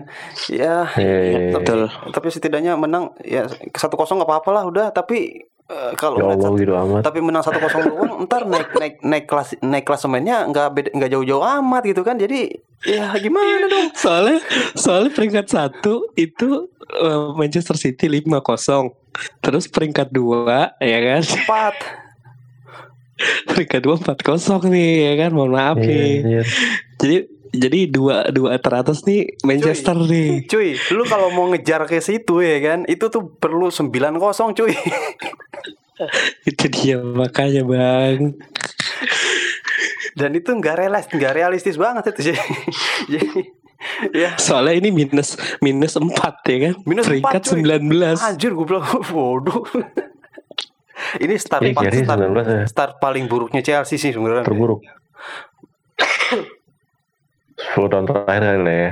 ya Iya, iya, iya. Betul. tapi setidaknya menang ya satu kosong nggak apa-apa lah udah tapi eh, kalau Ya menang Allah gitu amat. tapi menang satu kosong doang ntar naik naik naik kelas naik klasemennya nggak beda nggak jauh-jauh amat gitu kan jadi ya gimana dong Soalnya, soalnya peringkat satu itu eh, Manchester City 5-0. Terus peringkat dua ya kan, empat peringkat dua 4-0 nih ya kan. Mohon maaf Iya, nih. iya. Jadi jadi dua dua teratas nih Manchester nih. (laughs) cuy lu kalau mau ngejar ke situ ya kan itu tuh perlu 9 kosong cuy (laughs) Itu dia makanya bang. (laughs) dan itu nggak realistis nggak realistis banget itu jadi jadi ya Soalnya ini minus minus 4 ya kan. Minus peringkat 4, cuy. 19. anjir gue bilang waduh ini start Jerry start, 19 ya. start paling buruknya Chelsea sih sebenarnya Terburuk. 10 tahun terakhir kali lah ya.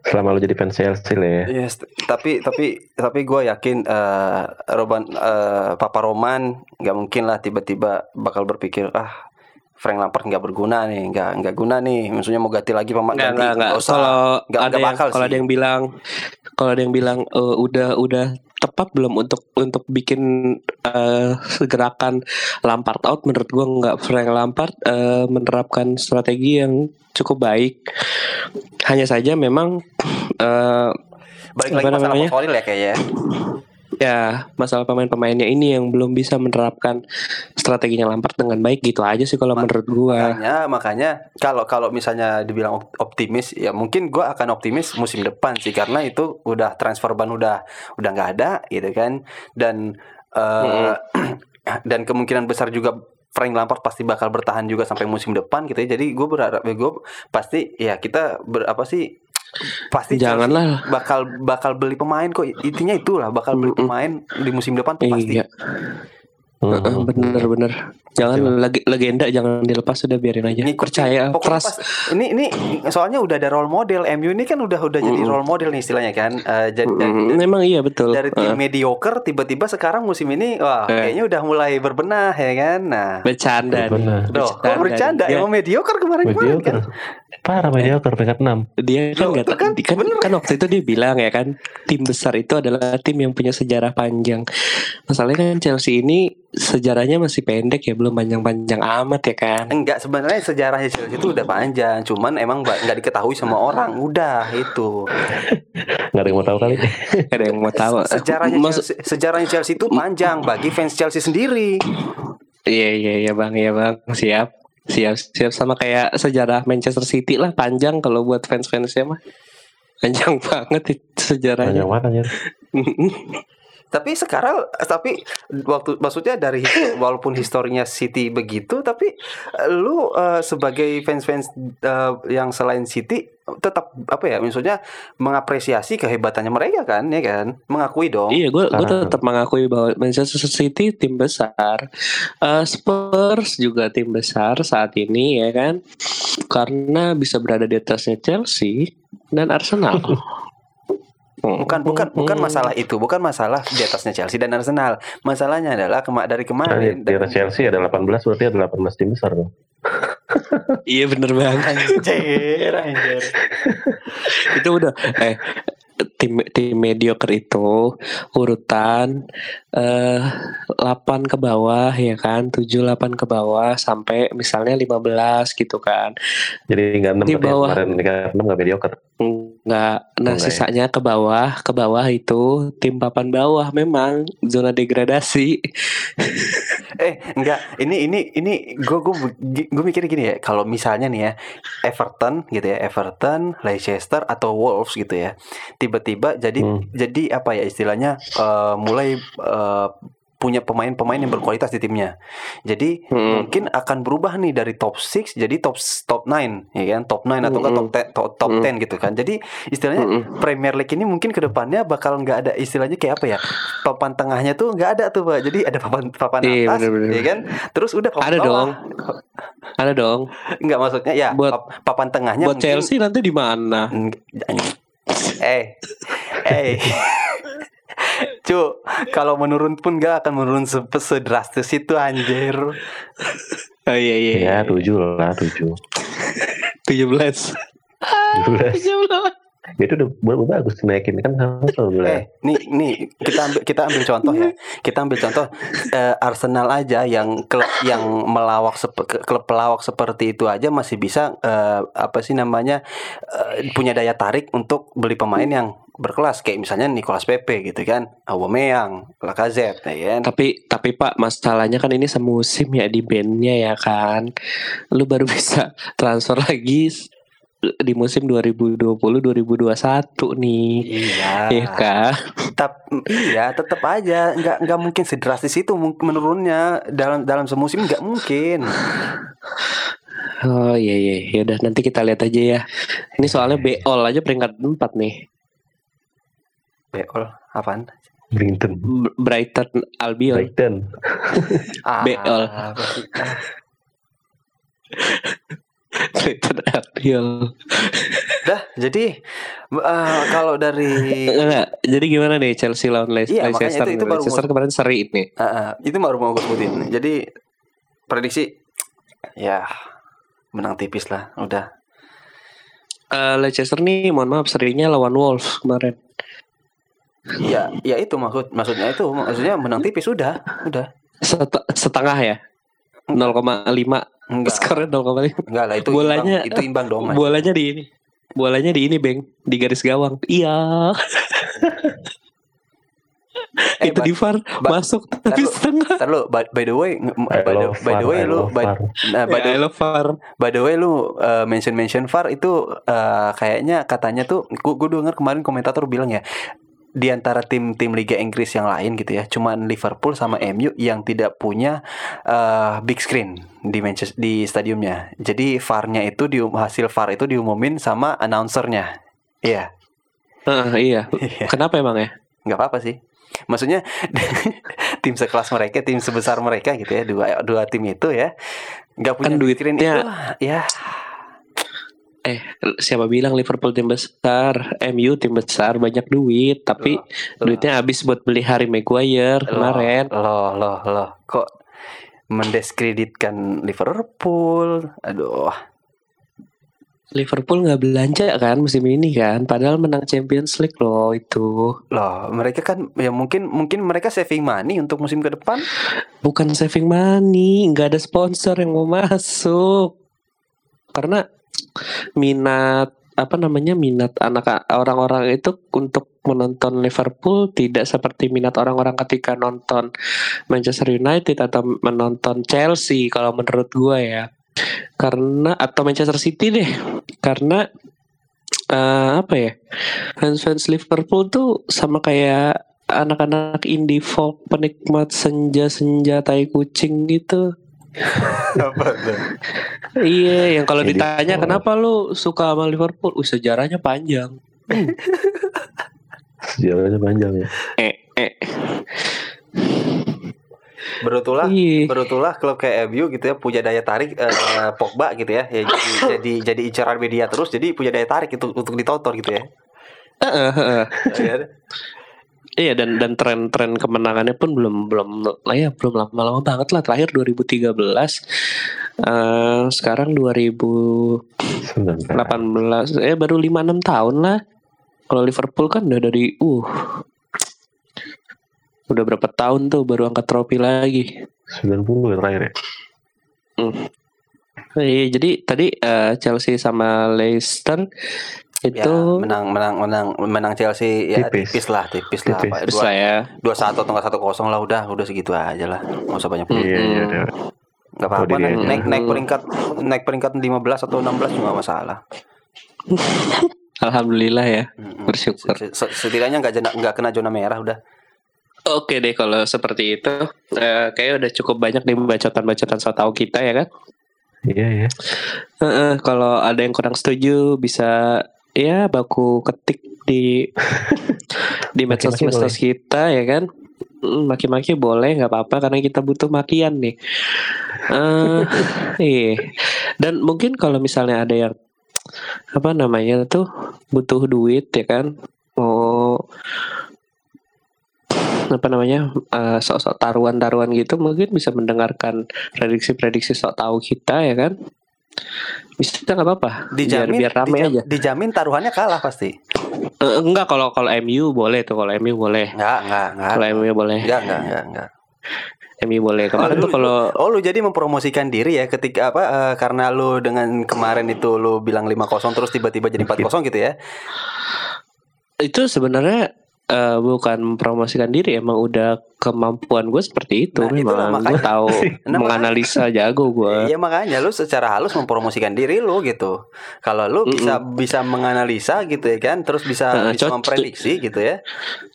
Selama lu jadi fans Chelsea lah ya. Yes, tapi tapi tapi gue yakin eh Roban eh, Papa Roman nggak mungkin lah tiba-tiba bakal berpikir ah Frank Lampard nggak berguna nih, nggak nggak guna nih. Maksudnya mau ganti lagi pemain ganti, nggak usah. Kalau Nggak- ada yang bakal kalau ada yang bilang kalau ada yang bilang eh, udah udah tepat belum untuk untuk bikin eh, gerakan Lampard out menurut gua nggak Frank Lampard eh, menerapkan strategi yang cukup baik. Hanya saja memang eh, Balik lagi masalah namanya? ya kayaknya. Ya masalah pemain-pemainnya ini yang belum bisa menerapkan strateginya Lampard dengan baik gitu aja sih kalau menurut gua. Makanya makanya kalau kalau misalnya dibilang op- optimis ya mungkin gue akan optimis musim depan sih karena itu udah transfer ban udah udah nggak ada gitu kan dan eh, (clears throat) dan kemungkinan besar juga Frank Lampard pasti bakal bertahan juga sampai musim depan gitu ya. Jadi gue berharap gue pasti ya kita ber, apa sih pasti Janganlah. bakal bakal beli pemain kok intinya itulah bakal beli pemain di musim depan tuh pasti. Iya, Heeh, bener-bener. Jangan legi- legenda jangan dilepas sudah biarin aja. Ngikutin. Percaya, pas- ini ini soalnya udah ada role model MU ini kan udah udah jadi role model nih istilahnya kan. Eh, jadi Mm, Memang iya betul. dari tim Heeh. mediocre tiba-tiba sekarang musim ini wah Eh. kayaknya udah mulai berbenah ya kan. Nah, bercanda. Doh, kok bercanda Dia, emang mediocre kemarin-kemarin kan. Mediocre. Parah mediocre peringkat 6. dia kan Loh, nggak itu kan kan, kan, kan waktu itu dia bilang ya kan tim besar itu adalah tim yang punya sejarah panjang. Masalahnya kan Chelsea ini sejarahnya masih pendek ya belum panjang-panjang amat ya kan. Enggak sebenarnya sejarahnya Chelsea itu udah panjang, cuman emang nggak diketahui sama orang. Udah itu. Gak ada yang mau tahu kali. Gak ada yang mau tahu. Sejarahnya Maksud- Chelsea, sejarahnya Chelsea itu panjang bagi fans Chelsea sendiri. Iya iya iya bang iya bang siap siap siap sama kayak sejarah Manchester City lah panjang kalau buat fans-fansnya mah panjang (laughs) banget sejarahnya. Panjang banget. Tapi sekarang tapi waktu maksudnya dari walaupun historinya City begitu tapi eh, lu eh, sebagai fans-fans eh, yang selain City tetap apa ya maksudnya mengapresiasi kehebatannya mereka kan ya kan? Mengakui dong Iya, gue gue tetap mengakui bahwa Manchester City tim besar, Eh, Spurs juga tim besar saat ini ya kan, karena bisa berada di atasnya Chelsea dan Arsenal. (laughs) bukan bukan bukan masalah itu bukan masalah di atasnya Chelsea dan Arsenal masalahnya adalah kema dari Nah, kemarin di atas Chelsea ada 18 berarti ada 18 tim besar dong. (laughs) Iya bener banget. anjir anjir itu udah eh tim tim mediocre itu urutan eh 8 ke bawah ya kan 7 8 ke bawah sampai misalnya 15 gitu kan Jadi enggak 6 Di ya, bawah. kemarin peringkat 6 enggak mediocre. Enggak, nah Enggak ya? sisanya ke bawah, ke bawah itu tim papan bawah memang zona degradasi. (laughs) Eh enggak ini ini ini gue gue gue mikir gini ya kalau misalnya nih ya Everton gitu ya Everton Leicester atau Wolves gitu ya tiba-tiba jadi Hmm. jadi apa ya istilahnya eh, mulai eh, punya pemain-pemain yang berkualitas di timnya jadi Hmm. mungkin akan berubah nih dari top 6 jadi top top 9 ya kan top 9 atau enggak top 10 top, top Mm. 10 gitu kan jadi istilahnya Mm-mm. Premier League ini mungkin ke depannya bakal nggak ada istilahnya kayak apa ya papan tengahnya tuh nggak ada tuh pak jadi ada papan papan Iya, atas bener-bener. ya kan terus udah papan Ada bawah dong. Ada dong. (laughs) nggak maksudnya ya Buat- pap- papan tengahnya Buat mungkin- Chelsea nanti di mana? Eh eh (laughs) Cu, kalau menurun pun nggak akan menurun se sedrastis itu anjir. Oh iya iya. Ya, 7 lah, 7. 17. 17. 17. Itu udah baru bagus naikin kan harus selalu bilang. Eh, nih nih kita ambil kita ambil contoh ya. Kita ambil contoh eh, Arsenal aja yang klub yang melawak klub pelawak seperti itu aja masih bisa eh, apa sih namanya eh, punya daya tarik untuk beli pemain yang berkelas kayak misalnya Nicolas Pepe gitu kan, Aubameyang, Lacazette ya kan. Tapi tapi Pak masalahnya kan ini semusim ya di bandnya ya kan. Lu baru (laughs) bisa transfer lagi di musim 2020 2021 nih. Iya. Iya kan? Tetap iya, tetap aja nggak nggak mungkin sedrastis itu menurunnya dalam dalam semusim nggak mungkin. Oh iya iya ya udah nanti kita lihat aja ya. Ini soalnya Beol aja peringkat 4 nih. Beol apaan? Brinton. B- Brighton Albion. Brighton. (laughs) Ah, Beol. (laughs) Brighton Albion. Dah, jadi eh, kalau dari Enggak, jadi gimana nih Chelsea lawan Leicester? Iya, makanya Leicester, itu- itu baru Leicester mau- kemarin seri ini. eh, eh, itu baru mau gue sebutin. Jadi prediksi ya menang tipis lah, udah. Eh, Leicester nih mohon maaf serinya lawan Wolves kemarin. Ya, ya itu maksud maksudnya itu maksudnya menang tipis udah, udah. Set- setengah ya. 0,5 Enggak, skornya 0,5 enggak lah itu Bolanya- imbang, itu imbang dong. Bolanya di ini. Bolanya di ini beng. Di garis gawang. Iya. (laughs) Eh, itu di VAR ba- masuk tapi lu- setengah. Ntar lu, by, by the way, by the, by the way lu, by, nah, by, the, I love VAR. by the way lu uh, mention mention VAR itu uh, kayaknya katanya tuh, gua, gua denger kemarin komentator bilang ya, di antara tim-tim Liga Inggris yang lain gitu ya, cuman Liverpool sama MU yang tidak punya eh, big screen di Manchester di stadiumnya. Jadi VAR-nya itu di hasil VAR itu diumumin sama announcernya. Iya, Heeh, iya. (laughs) Kenapa emang ya? nggak apa-apa sih. Maksudnya (laughs) tim sekelas mereka, tim sebesar mereka gitu ya, dua dua tim itu ya, nggak punya Kan big screen itu, ya Eh, siapa bilang Liverpool tim besar, MU tim besar, banyak duit, tapi Loh, loh. duitnya habis buat beli Harry Maguire kemarin. Loh, loh, loh, kok mendiskreditkan Liverpool? Aduh, Liverpool nggak belanja kan musim ini kan, padahal menang Champions League loh itu. loh, mereka kan ya mungkin mungkin mereka saving money untuk musim ke depan. Bukan saving money, nggak ada sponsor yang mau masuk. Karena minat apa namanya minat anak orang-orang itu untuk menonton Liverpool tidak seperti minat orang-orang ketika nonton Manchester United atau menonton Chelsea kalau menurut gua ya. Karena atau Manchester City deh. Karena eh, apa ya fans-fans Liverpool tuh sama kayak anak-anak indie folk penikmat senja-senja tai kucing gitu (laughs) Apa tuh? Iya, yang kalau Jadi, ditanya oh. kenapa lu suka sama Liverpool, uh, sejarahnya panjang. (laughs) Sejarahnya panjang ya. Eh, eh. Berutulah, Iya. berutulah klub kayak MU gitu ya punya daya tarik eh, Pogba gitu ya, ya jadi (laughs) jadi jadi incaran media terus, jadi punya daya tarik itu untuk ditonton gitu ya. Heeh, heeh. Iya. Iya dan dan tren-tren kemenangannya pun belum belum lah ya belum lama-lama banget lah terakhir 2013 eh sekarang 2018 Sebentar. eh baru 5 6 tahun lah. Kalau Liverpool kan udah dari uh udah berapa tahun tuh baru angkat trofi lagi. 90 ya terakhir ya. Iya, jadi tadi eh, Chelsea sama Leicester itu Ya, menang menang menang menang Chelsea ya tipis, Tipis. lah, tipis, lah. Tipis. Pak. Terus Dua, lah ya. dua satu atau nggak satu kosong lah udah udah segitu aja lah nggak usah banyak Hmm. Iya iya iya. nggak apa-apa naik, dia- naik naik peringkat naik peringkat 15 atau 16 juga masalah (laughs) Alhamdulillah ya. Bersyukur. Se- se- setidaknya nggak jena- nggak kena zona merah udah Oke deh kalau seperti itu, eh, kayaknya udah cukup banyak nih bacotan-bacotan so tahu kita ya kan. Iya iya. Heeh, kalau ada yang kurang setuju bisa ya baku ketik di (laughs) di medsos Maki-maki medsos kita ya kan. Mm, Maki-maki boleh nggak apa-apa karena kita butuh makian nih. Eh, (laughs) iya. Dan mungkin kalau misalnya ada yang apa namanya tuh butuh duit ya kan mau apa namanya eh, sok-sok taruhan-taruhan gitu mungkin bisa mendengarkan prediksi-prediksi sok tahu kita ya kan bisa nggak apa-apa. Biar dijamin biar rame dijam- aja. dijamin taruhannya kalah pasti. Eh, enggak kalau kalau MU boleh tuh kalau MU boleh. Nggak nggak nggak kalau MU boleh. Nggak nggak nggak nggak MU boleh. Kemarin lu- tuh kalau Oh lu jadi mempromosikan diri ya ketika apa eh, karena lu dengan kemarin itu lu bilang 5-0 terus tiba-tiba jadi 4-0 gitu ya. itu sebenarnya eh, bukan mempromosikan diri emang udah kemampuan gue seperti itu Nah, memang gue tahu (laughs) Nah, menganalisa jago gue Iya makanya lu secara halus mempromosikan diri lu gitu. Kalau lu Mm-mm. bisa bisa menganalisa gitu ya kan, terus bisa Heeh, bisa memprediksi gitu ya.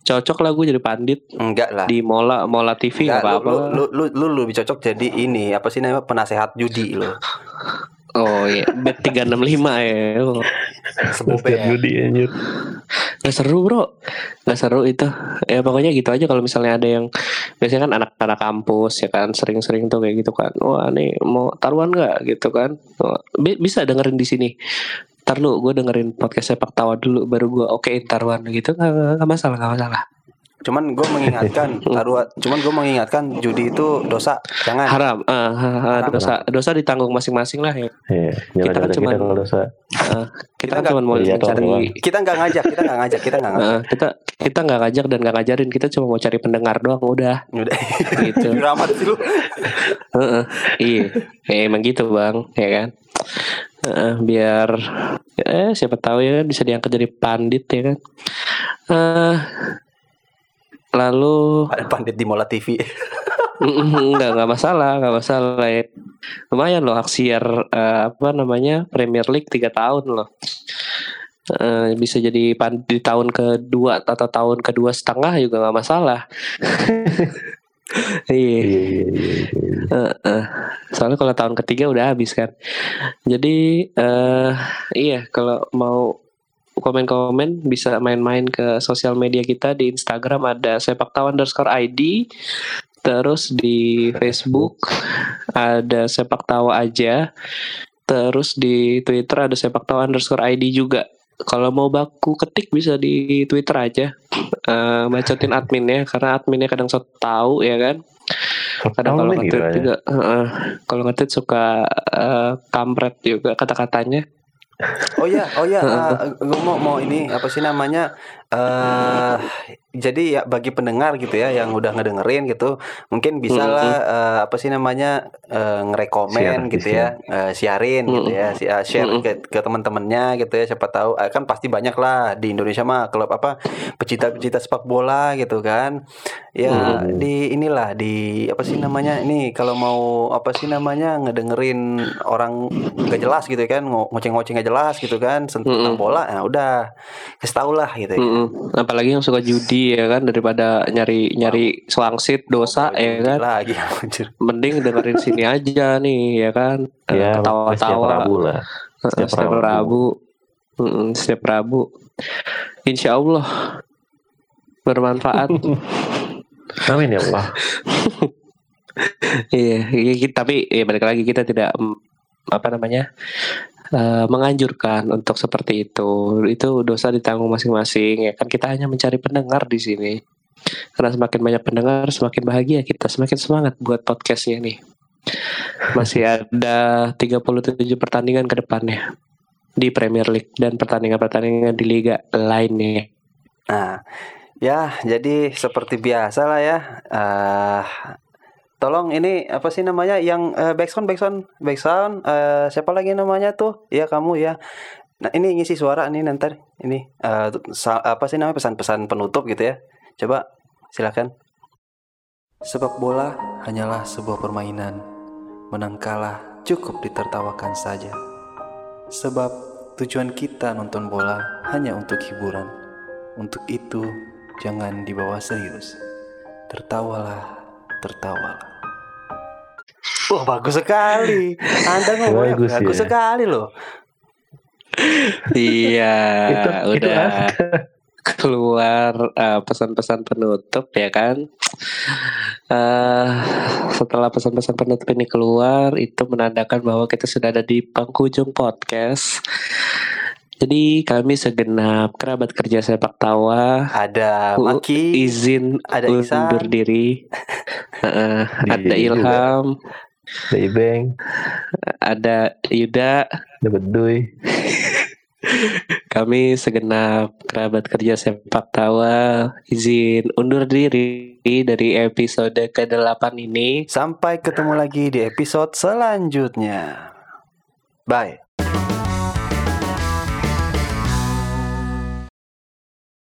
cocok lah gue jadi pandit Enggak lah. di Mola Mola TV Enggak, nggak lu, apa-apa lu, lu, lu, lu, lu lebih cocok jadi ini apa sih namanya penasehat judi lu. Oh iya, bet 365 ya. Oh. Sebut Setiap ya. judi anjir. Gak seru bro Gak seru itu Ya pokoknya gitu aja kalau misalnya ada yang Biasanya kan anak-anak kampus ya kan Sering-sering tuh kayak gitu kan Wah nih mau taruhan gak gitu kan Wah, Bisa dengerin di sini Ntar lu gue dengerin podcast sepak tawa dulu Baru gue okein taruhan gitu Gak, gak masalah gak masalah Cuman gue mengingatkan (laughs) taruh cuman gue mengingatkan judi itu dosa. Jangan. Haram ah, Haram. dosa, dosa ditanggung masing-masing lah ya Iya, Kita kan kalau dosa. Ah, Kita Kita kan nggak- cuma mau Iya, doang. Kita nggak ngajak, kita nggak ngajak, kita nggak ngajak. Ah, kita kita nggak ngajak dan nggak ngajarin kita cuma mau cari pendengar doang udah Udah. gitu (laughs) Drama sih lu. Heeh, iya, ya, emang gitu bang, ya kan. Heeh, biar eh siapa tahu ya kan bisa diangkat jadi pandit ya kan. Eh lalu Ada pandit di Mola TV. (laughs) enggak enggak masalah, enggak masalah ya. Lumayan loh aksiar eh, apa namanya Premier League tiga tahun loh. Eh, bisa jadi di tahun kedua atau tahun kedua setengah juga nggak masalah. (laughs) Iya. Iya. Heeh. Soalnya kalau tahun ketiga udah habis kan. Jadi eh iya kalau mau komen-komen bisa main-main ke sosial media kita di Instagram ada sepak tawa underscore ID. Terus di Facebook ada sepak tawa aja. Terus di Twitter ada sepak tawa underscore ID juga. Kalau mau baku ketik bisa di Twitter aja. Eh bacotin adminnya karena adminnya kadang so tahu ya kan. Kadang kalau Tahu ngetit Raya. juga, heeh. kalau ngetit suka eh, kampret juga kata-katanya. Oh ya, oh ya, eh, gue mau mau ini apa sih namanya? eh jadi ya bagi pendengar gitu ya yang udah ngedengerin gitu, mungkin bisa lah eh, apa sih namanya eh, ngerekomen Share, gitu ya, eh, siarin gitu ya, si- eh, share Mm-mm. ke, ke teman-temannya gitu ya. Siapa tahu eh, kan pasti banyak lah di Indonesia mah klub apa pecinta-pecinta sepak bola gitu kan. Ya Mm. di inilah di apa sih namanya ini kalau mau apa sih namanya ngedengerin orang gak jelas gitu kan ngo- ngoceng-ngoceng gak jelas gitu kan tentang Mm-mm. bola ya udah kasih tau lah gitu ya. Mm-mm. Apalagi yang suka judi ya kan daripada nyari nyari swangsit dosa ya kan. lagi (laughs) anjir. Mending dengerin sini aja nih ya kan. Eh, Ya, setiap Ketawa-tawa. Rabu lah. Eh, Setiap Setiap Rabu. Rabu. Mm-mm, Setiap Rabu. Insya Allah bermanfaat. (laughs) Amin ya Allah. (laughs) Iya, iya, tapi ya balik lagi kita tidak mm, apa namanya eh, menganjurkan untuk seperti itu. Itu dosa ditanggung masing-masing. Ya kan kita hanya mencari pendengar di sini. Karena semakin banyak pendengar, semakin bahagia kita, semakin semangat buat podcastnya nih. Masih ada 37 pertandingan ke depannya di Premier League dan pertandingan-pertandingan di liga lainnya. Nah, ya jadi seperti biasa lah ya. eh tolong ini apa sih namanya yang eh, backsound backsound backsound eh, siapa lagi namanya tuh? Ya kamu ya. Nah, ini ngisi suara nih nanti ini sa- apa sih namanya pesan-pesan penutup gitu ya. Coba silakan. Sepak bola hanyalah sebuah permainan. Menang kalah cukup ditertawakan saja. Sebab tujuan kita nonton bola hanya untuk hiburan. Untuk itu, jangan dibawa serius. Tertawalah, tertawalah. Wah, bagus sekali. Anda ngomongnya Bagus bagus, ya. sekali loh. Iya, Itu itu udah. Aska. keluar eh, pesan-pesan penutup ya kan. eh setelah pesan-pesan penutup ini keluar, itu menandakan bahwa kita sudah ada di penghujung podcast. Jadi kami segenap kerabat kerja sepak tawa Ada u- Maki, izin ada Iksan. undur diri. (laughs) Heeh, ada. Ilham, Dari Bang, ada Yuda, ada Bedoy. (laughs) Kami segenap kerabat kerja sepak tawa izin undur diri dari episode ke-8 ini. sampai ketemu lagi di episode selanjutnya. Bye.